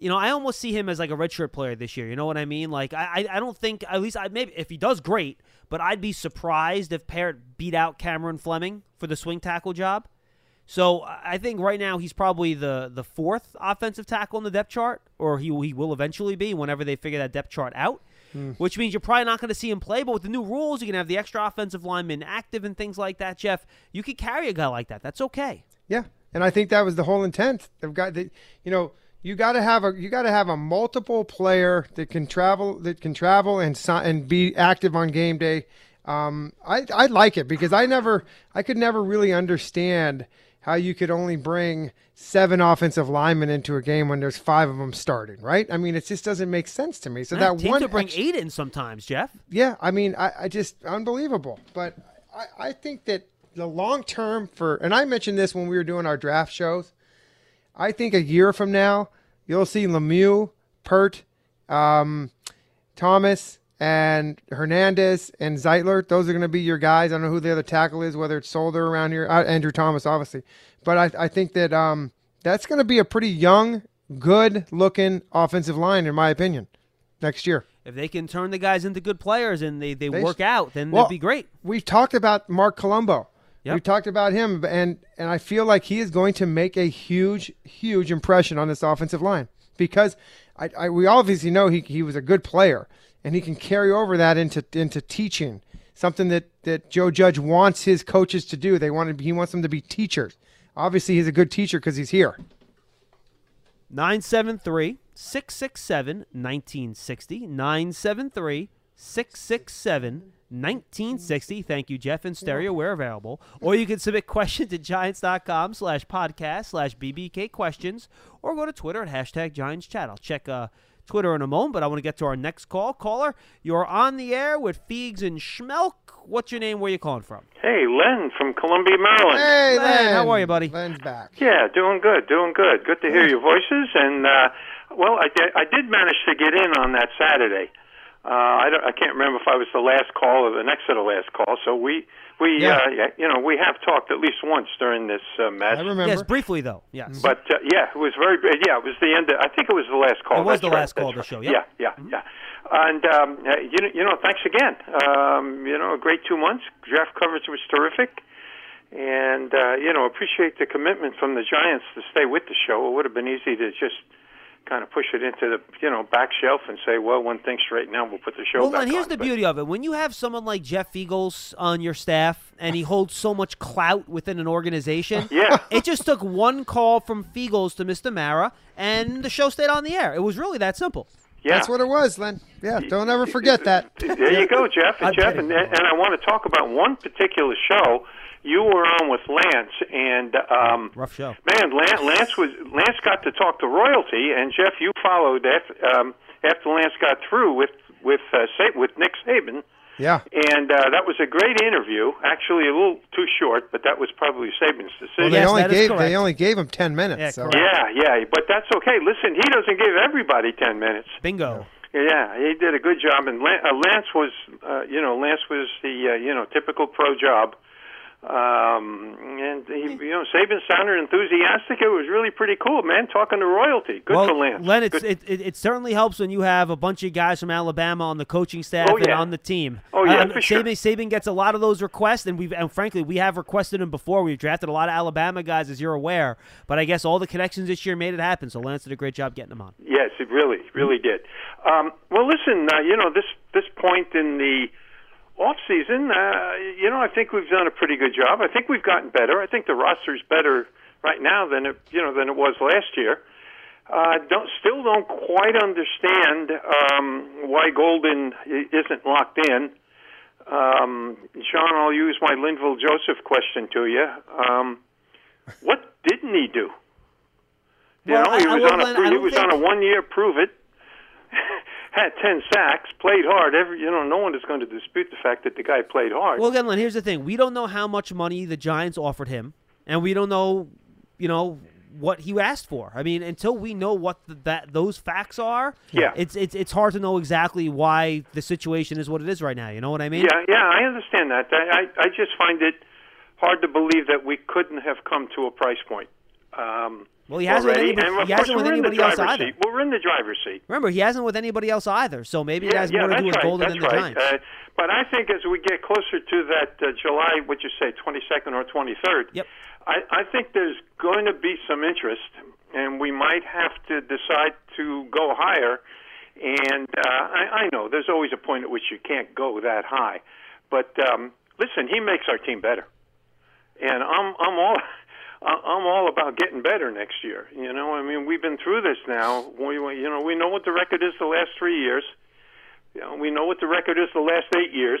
you know, I almost see him as like a redshirt player this year. You know what I mean? Like, I, I, don't think at least I maybe if he does great, but I'd be surprised if Peart beat out Cameron Fleming for the swing tackle job. So I think right now he's probably the the fourth offensive tackle in the depth chart, or he he will eventually be whenever they figure that depth chart out. Hmm. Which means you're probably not going to see him play, but with the new rules, you can have the extra offensive lineman active and things like that. Jeff, you could carry a guy like that. That's okay. Yeah, and I think that was the whole intent. They've got the, You know, you got to have a you got to have a multiple player that can travel that can travel and and be active on game day. Um, I I like it because I never I could never really understand how you could only bring seven offensive linemen into a game when there's five of them starting. Right? I mean, it just doesn't make sense to me. So that teams one will bring eight in sometimes, Jeff. yeah, I mean, I, I just unbelievable. But I, I think that the long term for, and I mentioned this when we were doing our draft shows. I think a year from now, you'll see Lemieux, Peart, um, Thomas, and Hernandez and Zeitler. Those are going to be your guys. I don't know who the other tackle is, whether it's Solder around here, uh, Andrew Thomas, obviously. But I, I think that um, that's going to be a pretty young, good looking offensive line, in my opinion, next year. If they can turn the guys into good players and they, they, They work out, then Well, it'd be great. We've talked about Marc Colombo. Yep. We talked about him, and and I feel like he is going to make a huge, huge impression on this offensive line because I, I we obviously know he he was a good player, and he can carry over that into into teaching, something that that Joe Judge wants his coaches to do. They want to, he wants them to be teachers. Obviously, he's a good teacher because he's here. 973 667 1960. 973 667 1960. Thank you, Jeff and Stereo. We're available. Or you can submit *laughs* questions at giants.com slash podcast slash BBK questions or go to Twitter at hashtag Giants Chat. I'll check uh, Twitter in a moment, but I want to get to our next call. Caller, you're on the air with Feegs and Schmeelk. What's your name? Where you calling from? Hey, Len from Columbia, Maryland. Hey, Len, Len, how are you, buddy? Len's back. Yeah, doing good, doing good. Good to hear your voices. And uh, well, I did, I did manage to get in on that Saturday. Uh, I, don't, I can't remember if I was the last call or the next to the last call. So we we Yeah. uh, yeah, you know we have talked at least once during this uh, mess. I remember. Yes, briefly, though. Yes. But uh, yeah, it was very yeah. It was the end. Of, I think it was the last call. It was That's the right, last call of the that's show, yep. Yeah, yeah, yeah. And um, uh, you know, you know, thanks again. Um, you know, a great two months. Draft coverage was terrific, and uh, you know, appreciate the commitment from the Giants to stay with the show. It would have been easy to just kind of push it into the you know back shelf and say, well, when things straighten out, we'll put the show Well, back Len, here's on. the But- beauty of it. When you have someone like Jeff Feagles on your staff and he holds so much clout within an organization, *laughs* Yeah. it just took one call from Feagles to Mr. Mara, and the show stayed on the air. It was really that simple. Yeah. That's what it was, Len. Yeah, don't ever forget that. There you go, Jeff. *laughs* I'm And Jeff, and, and I want to talk about one particular show you were on with Lance, and um, Rough show. man, Lance, Lance was Lance got to talk to royalty, and Jeff, you followed after, um, after Lance got through with with uh, Sa- with Nick Saban, Yeah. and uh, that was a great interview. Actually, a little too short, but that was probably Saban's Well, decision. they Yes, only that is gave correct. they only gave him ten minutes. Yeah, so. yeah, yeah, but that's okay. Listen, he doesn't give everybody ten minutes. Bingo. Yeah, he did a good job, and uh, Lance was, uh, you know, Lance was the, uh, you know, typical pro job. Um, and he, you know, Saban sounded enthusiastic. It was really pretty cool, man. Talking to royalty, good well, for Lance. Len, it's, it, it, it certainly helps when you have a bunch of guys from Alabama on the coaching staff Oh, and on the team. Oh, yeah, Um, for sure. Saban, Saban gets a lot of those requests, and we've and frankly we have requested him before. We've drafted a lot of Alabama guys, as you're aware. But I guess all the connections this year made it happen. So Lance did a great job getting them on. Yes, it really, really did. Um, well, listen, uh, you know, this this point in the off season, uh, you know, I think we've done a pretty good job. I think we've gotten better. I think the roster's better right now than it, you know, than it was last year. Uh, don't still don't quite understand um, why Golden isn't locked in. Um, Sean, I'll use my Linval Joseph question to you. Um, what didn't he do? You Well, know, he I was will- on a I he was on a one year prove it. *laughs* Had ten sacks, played hard. Every you know, no one is going to dispute the fact that the guy played hard. Well, again, Len, here's the thing: we don't know how much money the Giants offered him, and we don't know, you know, what he asked for. I mean, until we know what the, that those facts are, Yeah. it's it's it's hard to know exactly why the situation is what it is right now. You know what I mean? yeah, yeah, I understand that. I, I I just find it hard to believe that we couldn't have come to a price point. Um, Well, he hasn't with anybody- he hasn't with the anybody else either. seat. We're in the driver's seat. Remember, he hasn't with anybody else either. So maybe it has yeah, more to do with right. Golden than the right. Giants. Uh, but I think as we get closer to that uh, July, what you say, 22nd or 23rd, Yep. I, I think there's going to be some interest, and we might have to decide to go higher. And uh, I, I know there's always a point at which you can't go that high, but um, listen, he makes our team better, and I'm I'm all. I'm all about getting better next year. You know, I mean, we've been through this now. We, we- you know, we know what the record is the last three years. You know, we know what the record is the last eight years.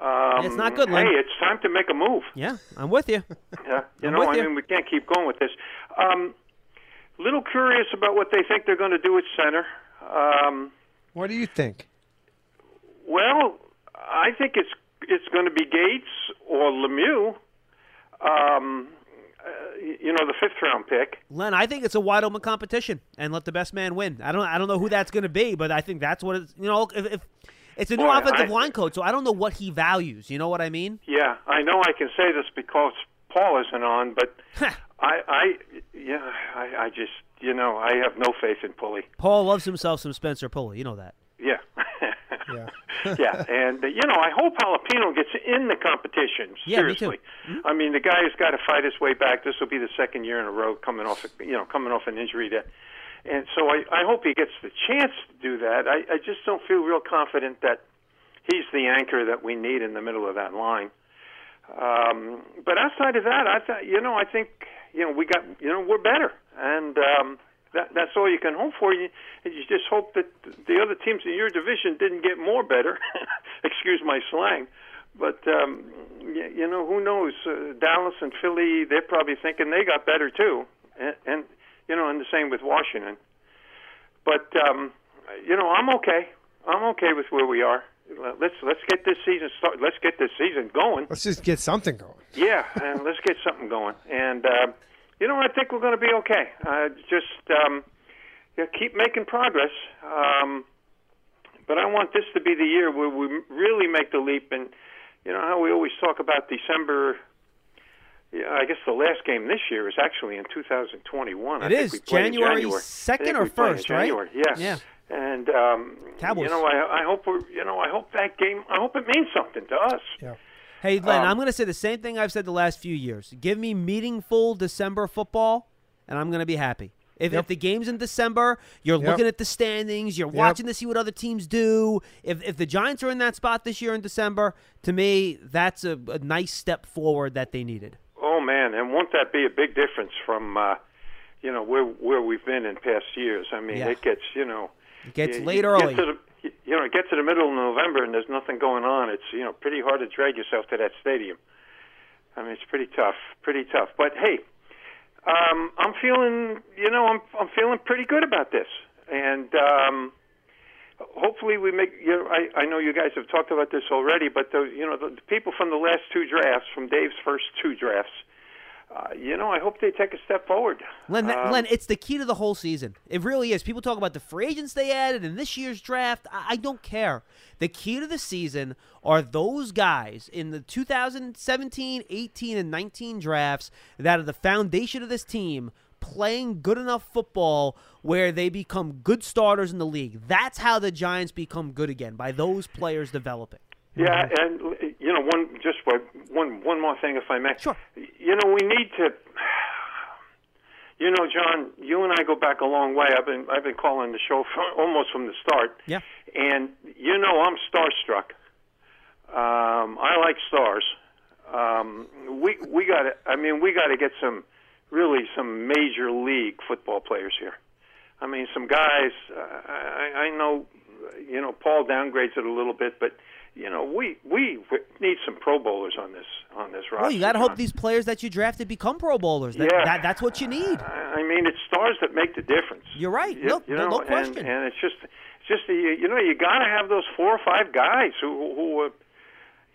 Um, It's not good, Hey, it's time to make a move. yeah, I'm with you. *laughs* Yeah, you I'm know, I you. mean, we can't keep going with this. Um, little curious about what they think they're going to do at center. Um, What do you think? well, I think it's it's going to be Gates or Lemieux. Um, you know, the fifth round pick. Len, I think it's a wide open competition, and let the best man win. I don't, I don't know who that's going to be, but I think that's what it's. You know, if, if It's a new Boy, offensive I- line coach, so I don't know what he values. You know what I mean? Yeah, I know I can say this because Paul isn't on, but I, I, yeah, I, I just, you know, I have no faith in Pulley. Paul loves himself some Spencer Pulley. You know that. Yeah. *laughs* Yeah. *laughs* yeah, and uh, you know, I hope Jalapeno gets in the competition. Yeah, me too. Seriously, I mean, the guy has got to fight his way back. This will be the second year in a row coming off, you know, coming off an injury that, and so I, I hope he gets the chance to do that. I, I just don't feel real confident that he's the anchor that we need in the middle of that line. Um, but outside of that, I th- you know, I think you know we got you know we're better, and um, that that's all you can hope for. You you just hope that the other teams in your division didn't get more better. *laughs* Excuse my slang, but um, you, you know who knows? Uh, Dallas and Philly, they're probably thinking they got better too, and, and you know, and the same with Washington. But um, you know, I'm okay. I'm okay with where we are. Let's let's get this season start. Let's get this season going. Let's just get something going. Yeah, and let's get something going. And uh, you know, I think we're going to be okay. Uh, just um, yeah, keep making progress. Um, but I want this to be the year where we really make the leap. And you know how we always talk about December. Yeah, I guess the last game this year is actually in 2021. I It think is we play in January January. 2nd or we play in 1st, right? January. Yeah. Yeah. And um, Cowboys. you know, I, I hope we're, you know, I hope that game. I hope it means something to us. Yeah. Hey, Len, Um, I'm going to say the same thing I've said the last few years. Give me meaningful December football, and I'm going to be happy. If, Yep. if the game's in December, you're Yep. looking at the standings, you're Yep. watching to see what other teams do. If, if the Giants are in that spot this year in December, to me, that's a, a nice step forward that they needed. Oh man, and won't that be a big difference from uh, you know where where we've been in past years? I mean, Yeah. it gets you know It gets you- late you early. Get to the, you know, get to the middle of November and there's nothing going on. It's you know pretty hard to drag yourself to that stadium. I mean, it's pretty tough, pretty tough. But hey, um, I'm feeling you know I'm I'm feeling pretty good about this, and um, hopefully we make you know I, I know you guys have talked about this already but the you know the, the people from the last two drafts from Dave's first two drafts uh, you know I hope they take a step forward Len, that, Um, Len, it's the key to the whole season. It really is. People talk about the free agents they added in this year's draft. I, I don't care. The key to the season are those guys in the 2017, 18, and 19 drafts that are the foundation of this team playing good enough football where they become good starters in the league. That's how the Giants become good again, by those players developing. Yeah, and you know, one just one one one more thing, if I may. Sure. You know, we need to. You know, John, you and I go back a long way. I've been I've been calling the show almost from the start. Yeah. And you know, I'm starstruck. Um, I like stars. Um, we we got to. I mean, we got to get some really some major league football players here. I mean, some guys. Uh, I, I know, you know, Paul downgrades it a little bit, but you know, we we need some Pro Bowlers on this on this roster. Well, you got to hope these players that you drafted become Pro Bowlers. That, Yeah. that, that's what you need. I mean, it's stars that make the difference. You're right. You, No- you no- know, no question. And, and it's just, it's just you know, you got to have those four or five guys who, who, uh,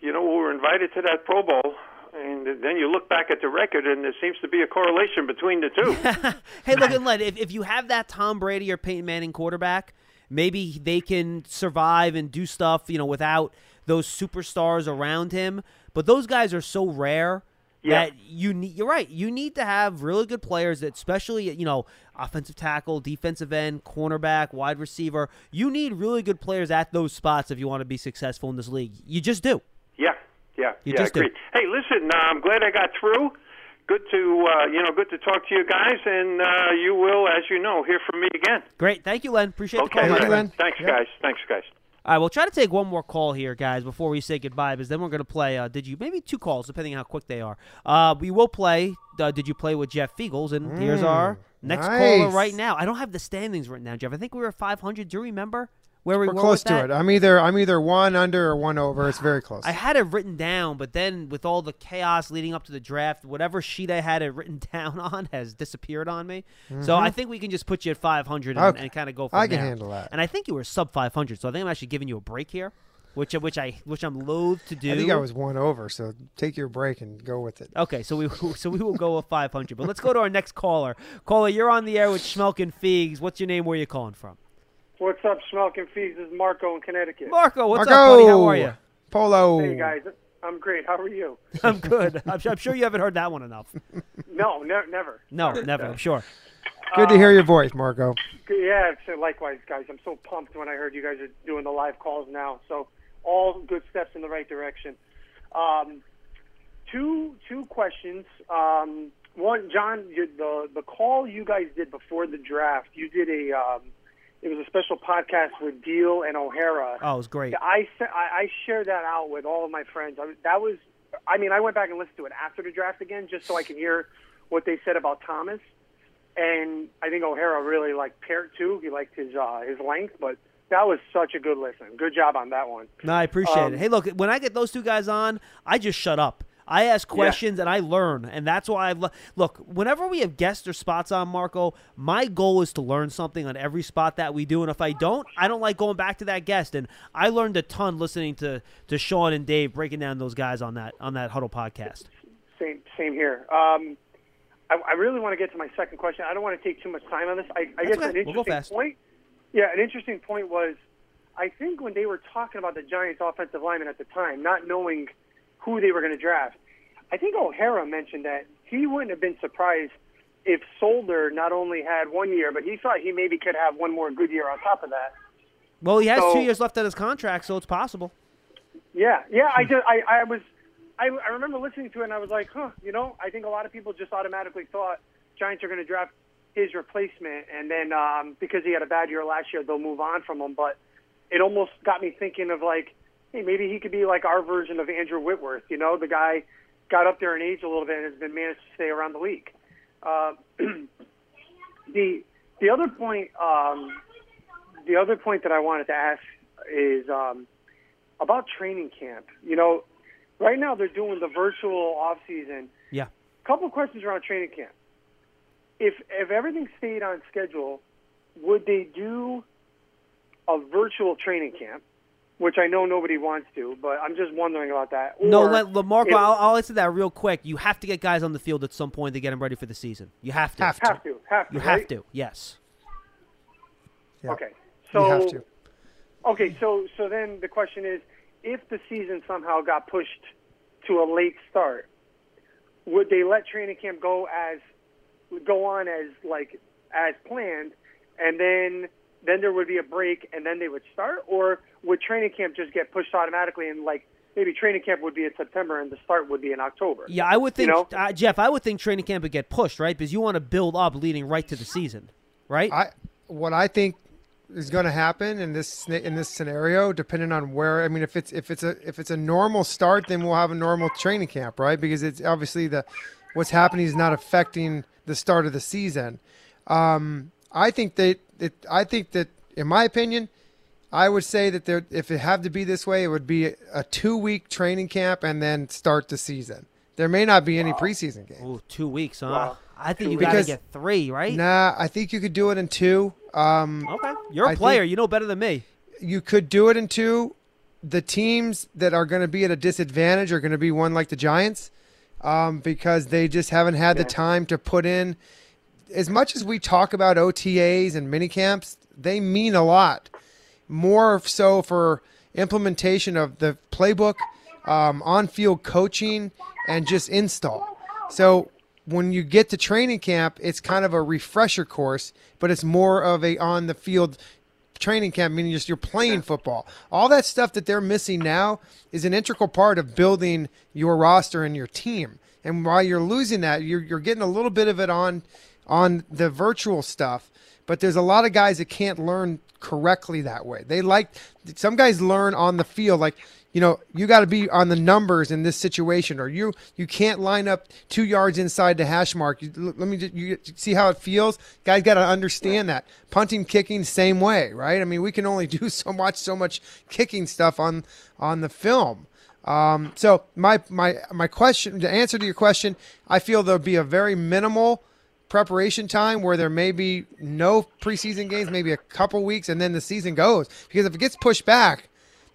you know, who were invited to that Pro Bowl. And then you look back at the record, and there seems to be a correlation between the two. *laughs* hey, look, and Len, if, if you have that Tom Brady or Peyton Manning quarterback, maybe they can survive and do stuff, you know, without those superstars around him. But those guys are so rare Yeah. that you need. You're right. You need to have really good players, that especially you know, offensive tackle, defensive end, cornerback, wide receiver. You need really good players at those spots if you want to be successful in this league. You just do. Yeah, yeah, You yeah. just do. Hey, listen, uh, I'm glad I got through. Good to uh, you know, good to talk to you guys, and uh, you will, as you know, hear from me again. Great. Thank you, Len. Appreciate Okay, the call. Thank you, Len. Len. Thanks, Yeah. guys. Thanks, guys. All right, we'll try to take one more call here, guys, before we say goodbye, because then we're going to play. Uh, did you maybe two calls, depending on how quick they are? Uh, we will play. Uh, did you play with Jeff Feagles? And here's our next caller right now. I don't have the standings written down, Jeff. I think we were 500. Do you remember where we We're were close to it. I'm either I'm either one under or one over. It's very close. I had it written down, but then with all the chaos leading up to the draft, whatever sheet I had it written *laughs* down on has disappeared on me. So I think we can just put you at 500 and, Mm-hmm. Okay. and kind of go from I can there. handle that. And I think you were sub 500, so I think I'm actually giving you a break here, which which I which I'm loath to do. I think I was one over. So take your break and go with it. Okay, so we *laughs* so we will go with 500. But let's go to our next caller. Caller, you're on the air with Schmeelk and Figs. What's your name? Where are you calling from? What's up, Schmeelk and Fees? This is Marco in Connecticut. Marco, what's Marco, up, buddy? How are you? Polo. Hey guys, I'm great. How are you? *laughs* I'm good. I'm, I'm sure you haven't heard that one enough. No, ne- never. No, never. I'm sure. *laughs* Good to hear your voice, Marco. Yeah, so likewise, guys. I'm so pumped when I heard you guys are doing the live calls now. So all good steps in the right direction. Um, two two questions. Um, one, John, the the call you guys did before the draft, you did a um, it was a special podcast with Diehl and O'Hara. Oh, it was great. I I, I shared that out with all of my friends. I, that was, I mean, I went back and listened to it after the draft again just so I can hear what they said about Thomas. And I think O'Hara really liked Peart too. He liked his uh, his length, but that was such a good listen. Good job on that one. No, I appreciate Um, it. Hey, look, when I get those two guys on, I just shut up. I ask questions and I learn, and that's why I lo- look. Whenever we have guests or spots on Marco, my goal is to learn something on every spot that we do, and if I don't, I don't like going back to that guest. And I learned a ton listening to to Sean and Dave breaking down those guys on that on that huddle podcast. Same same here. Um, I, I really want to get to my second question. I don't want to take too much time on this. I, I guess okay. an We'll go interesting fast. point. Yeah, an interesting point was, I think when they were talking about the Giants' offensive lineman at the time, not knowing who they were going to draft, I think O'Hara mentioned that he wouldn't have been surprised if Solder not only had one year, but he thought he maybe could have one more good year on top of that. Well, he has So- two years left on his contract, so it's possible. Yeah, yeah. I just, I, I was, I, I remember listening to it, and I was like, huh. You know, I think a lot of people just automatically thought Giants are going to draft his replacement, and then um, because he had a bad year last year, they'll move on from him. But it almost got me thinking of like, hey, maybe he could be like our version of Andrew Whitworth. You know, the guy got up there in age a little bit and has been managed to stay around the league. Uh, *clears throat* the the other point, um, the other point that I wanted to ask is. Um, about training camp. You know, right now they're doing the virtual off season. Yeah. Couple questions around training camp. If if everything stayed on schedule, would they do a virtual training camp? Which I know nobody wants to, but I'm just wondering about that. no, Or let, let Marco. if- I'll, I'll answer that real quick. You have to get guys on the field at some point to get them ready for the season. You have to. Have to. have to have to You right? have to. Yes. Yeah. Okay, You so have to. Okay, so so then the question is, if the season somehow got pushed to a late start, would they let training camp go as go on as like as planned, and then then there would be a break, and then they would start, or would training camp just get pushed automatically, and like maybe training camp would be in September and the start would be in October? Yeah, I would You think, know? uh, Jeff. I would think training camp would get pushed, right? Because you want to build up leading right to the season, right? I what I think is going to happen in this in this scenario, depending on where. I mean, if it's if it's a if it's a normal start, then we'll have a normal training camp, right? Because it's obviously the what's happening is not affecting the start of the season. Um, I think that it. I think that, in my opinion, I would say that there, if it had to be this way, it would be a, a two week training camp and then start the season. There may not be any preseason games. Ooh, two weeks, huh? Wow. I think Two you got to Because- get three, right? Nah, I think you could do it in two. Um, Okay, you're a I player. you know better than me. you could do it in two. The teams that are going to be at a disadvantage are going to be one like the Giants, um, because they just haven't had the time to put in. As much as we talk about OTAs and mini camps, they mean a lot. More so for implementation of the playbook, um, on-field coaching, and just install. So when you get to training camp, it's kind of a refresher course, but it's more of a on-the-field training camp, meaning just you're playing football. All that stuff that they're missing now is an integral part of building your roster and your team. And while you're losing that, you're, you're getting a little bit of it on on the virtual stuff. But there's a lot of guys that can't learn correctly that way. They like some guys learn on the field, like you know, you got to be on the numbers in this situation, or you you can't line up two yards inside the hash mark. You, let me just, you see how it feels. Guys got to understand that punting, kicking, same way, right? I mean, we can only *laughs* do so much, so much kicking stuff on on the film. Um, so my my my question, the answer to your question, I feel there'll be a very minimal preparation time where there may be no preseason games, maybe a couple weeks, and then the season goes. Because if it gets pushed back,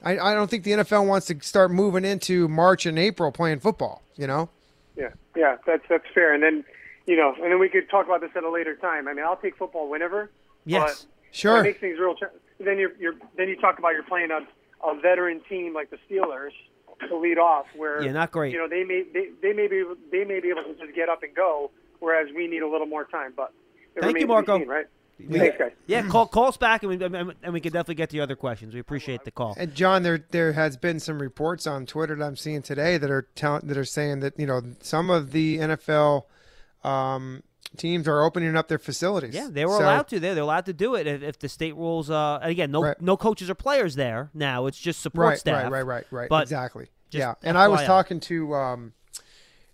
I, I don't think the NFL wants to start moving into March and April playing football. You know, Yeah, yeah, that's that's fair. And then, you know, and then we could talk about this at a later time. I mean, I'll take football whenever. Yes. Sure. It makes things real. Then you're, you're then you talk about you're playing a, a veteran team like the Steelers to lead off, where Yeah, not great. You know, they may they, they may be able, they may be able to just get up and go, whereas we need a little more time. But it Thank you, remains to be Marco. seen, right? Thanks, guys. Yeah, call call us back, and we, and and we can definitely get to your other questions. We appreciate the call. And John, there there has been some reports on Twitter that I'm seeing today that are tell, that are saying that you know some of the NFL um, teams are opening up their facilities. Yeah, they were So- allowed to. They're, they're allowed to do it if, if the state rules. Uh, and again, no Right. no coaches or players there now. It's just support Right, staff. right, right, right, right. But exactly. just Yeah, and I was talking to um,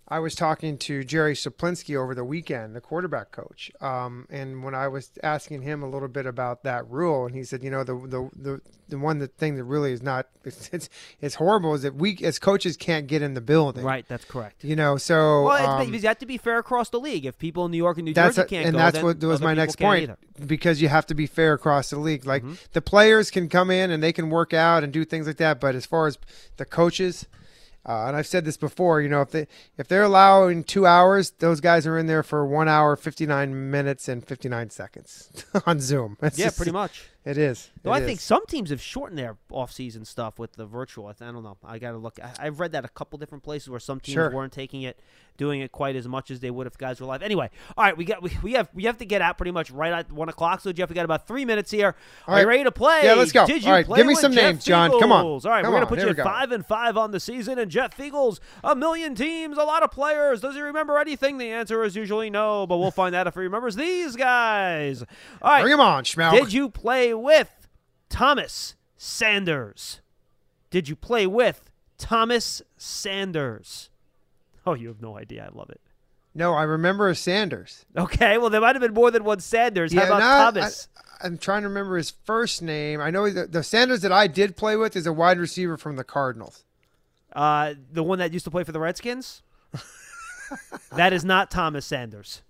I was talking to Jerry Schuplinski over the weekend, the quarterback coach. Um, and when I was asking him a little bit about that rule, and he said, you know, the the the, the one the thing that really is not *laughs* it's, it's it's horrible is that we as coaches can't get in the building. Right, that's correct. You know, so Well, it's, um, you have to be fair across the league. If people in New York and New Jersey a- can't and go, that's then what was my next point either. because you have to be fair across the league. Like Mm-hmm. the players can come in and they can work out and do things like that, but as far as the coaches, uh, and I've said this before, you know, if they if they're allowing two hours, those guys are in there for one hour, fifty nine minutes, and fifty nine seconds *laughs* on Zoom. It's Yeah, just- pretty much. It is. Though It I is. think some teams have shortened their off-season stuff with the virtual. I, th- I don't know. I got to look. I, I've read that a couple different places where some teams Sure. weren't taking it, doing it quite as much as they would if guys were live. Anyway, all right, we got we, we have we have to get out pretty much right at one o'clock. So Jeff, we got about three minutes here. All Are you ready to play? Yeah, let's go. Did you All right, play give me some Jeff names, John. Come on. All right, Come we're gonna on. put Here you five and five on the season. And Jeff Feagles, a million teams, a lot of players. Does he remember anything? The answer is usually no, but we'll find out if he remembers these guys. All right, Bring him on, Schmeelk. did you play with Thomas Sanders? Did you play with Thomas Sanders? *laughs* Oh, you have no idea. I love it. No, I remember a Sanders. Okay, well, there might have been more than one Sanders. How about no, Thomas? I, am trying to remember his first name. I know the, the Sanders that I did play with is a wide receiver from the Cardinals. Uh, the one that used to play for the Redskins? *laughs* that is not Thomas Sanders.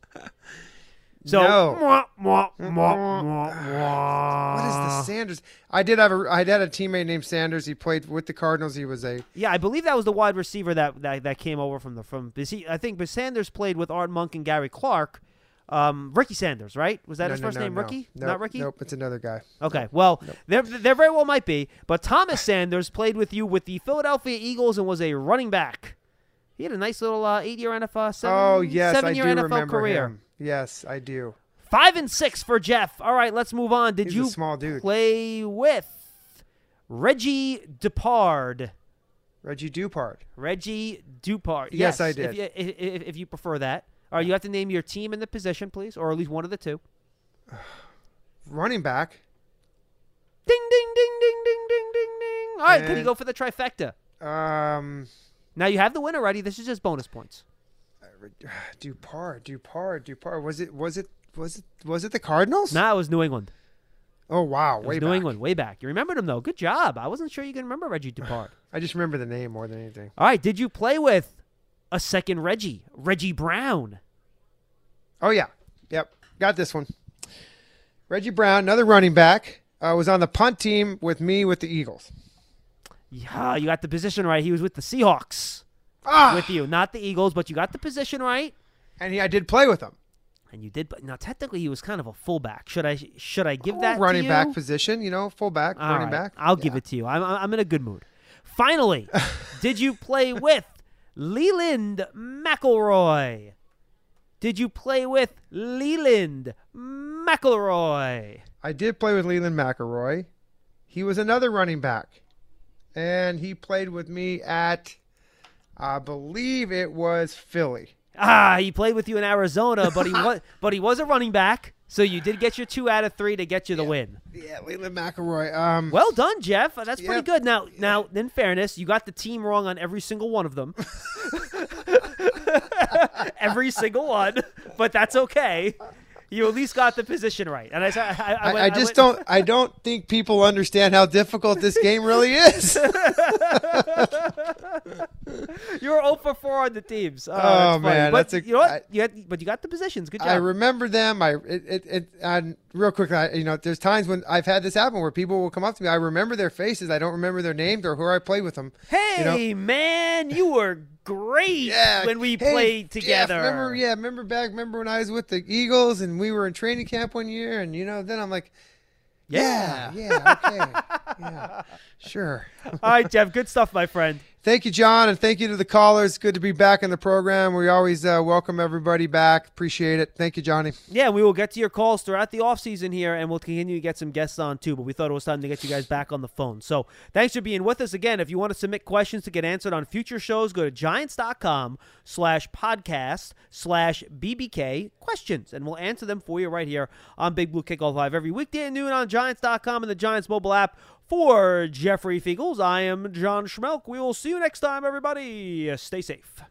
So, No. mwah, mwah, mwah. What is the Sanders? I did have a I had a teammate named Sanders. He played with the Cardinals. He was a Yeah, I believe that was the wide receiver that that, that came over from the from. he- I think, but Sanders played with Art Monk and Gary Clark. Um, Ricky Sanders, right? Was that no, his no, first no, name? Ricky? Nope, Not Ricky. Nope, it's another guy. Okay, well, there there very well might be, but Thomas Sanders played with you with the Philadelphia Eagles and was a running back. He had a nice little uh, eight-year NFL, seven, oh yes, seven-year NFL career. him. Yes, I do. Five and six for Jeff. All right, let's move on. Did He's you small dude. play with Reggie Depard? Reggie Dupard. Reggie Dupard. Yes, I If did. if, if, if you prefer that. All right, you have to name your team and the position, please, or at least one of the two. *sighs* Running back. Ding, ding, ding, ding, ding, ding, ding, ding. All right, can you go for the trifecta? Um, Now you have the win already. This is just bonus points. Dupard. *sighs* Dupard. Dupard. Was it? Was it? Was it? Was it the Cardinals? Nah, it was New England. Oh wow, It way was New back. England, way back. You remembered him though. Good job. I wasn't sure you can remember Reggie Dupard. *sighs* I just remember the name more than anything. All right, did you play with a second Reggie, Reggie Brown? Oh yeah, yep, got this one. Reggie Brown, another running back, uh, was on the punt team with me with the Eagles. Yeah, you got the position right. He was with the Seahawks Ah, with you, not the Eagles, but you got the position right. and he, I did play with him. And you did, but now technically he was kind of a fullback. Should I should I give that to Oh, running you? back position, you know, fullback, All running right, back. I'll give it to you. I'm I'm in a good mood. Finally, *laughs* did you play with Leland McElroy? Did you play with Leland McElroy? I did play with Leland McElroy. He was another running back, and he played with me at, I believe it was Philly. Ah, he played with you in Arizona, but he *laughs* was but he was a running back. So you did get your two out of three to get you the win. Yeah, Leland McElroy. Um, Well done, Jeff. That's pretty good. Now, now, in fairness, you got the team wrong on every single one of them. *laughs* *laughs* every single one, but that's okay. You at least got the position right. And I, I, I, I, went- I just went- don't. I don't think people understand how difficult this game really is. *laughs* You were 0 for 4 on the teams. Oh, Oh, that's man, but that's a- you know what? You had, but you got the positions. Good job. I remember them. I it it, it and real quick. I, you know, there's times when I've had this happen where people will come up to me. I remember their faces. I don't remember their names or who I played with them. hey, you know? man, you were great Yeah, when we hey, played Jeff, together. remember? Yeah, remember back. Remember when I was with the Eagles and we were in training camp one year, and you know, then I'm like, Yeah, yeah, okay, yeah, *laughs* sure. All right, Jeff. Good stuff, my friend. Thank you, John, and thank you to the callers. Good to be back in the program. We always uh, welcome everybody back. Appreciate it. Thank you, Johnny. Yeah, we will get to your calls throughout the off season here, and we'll continue to get some guests on too. But we thought it was time to get you guys back on the phone. So thanks for being with us again. If you want to submit questions to get answered on future shows, go to giants.com slash podcast slash BBK questions, and we'll answer them for you right here on Big Blue Kickoff Live every weekday at noon on giants.com and the Giants mobile app. For Jeffrey Feagles, I am John Schmeelk. We will see you next time, everybody. Stay safe.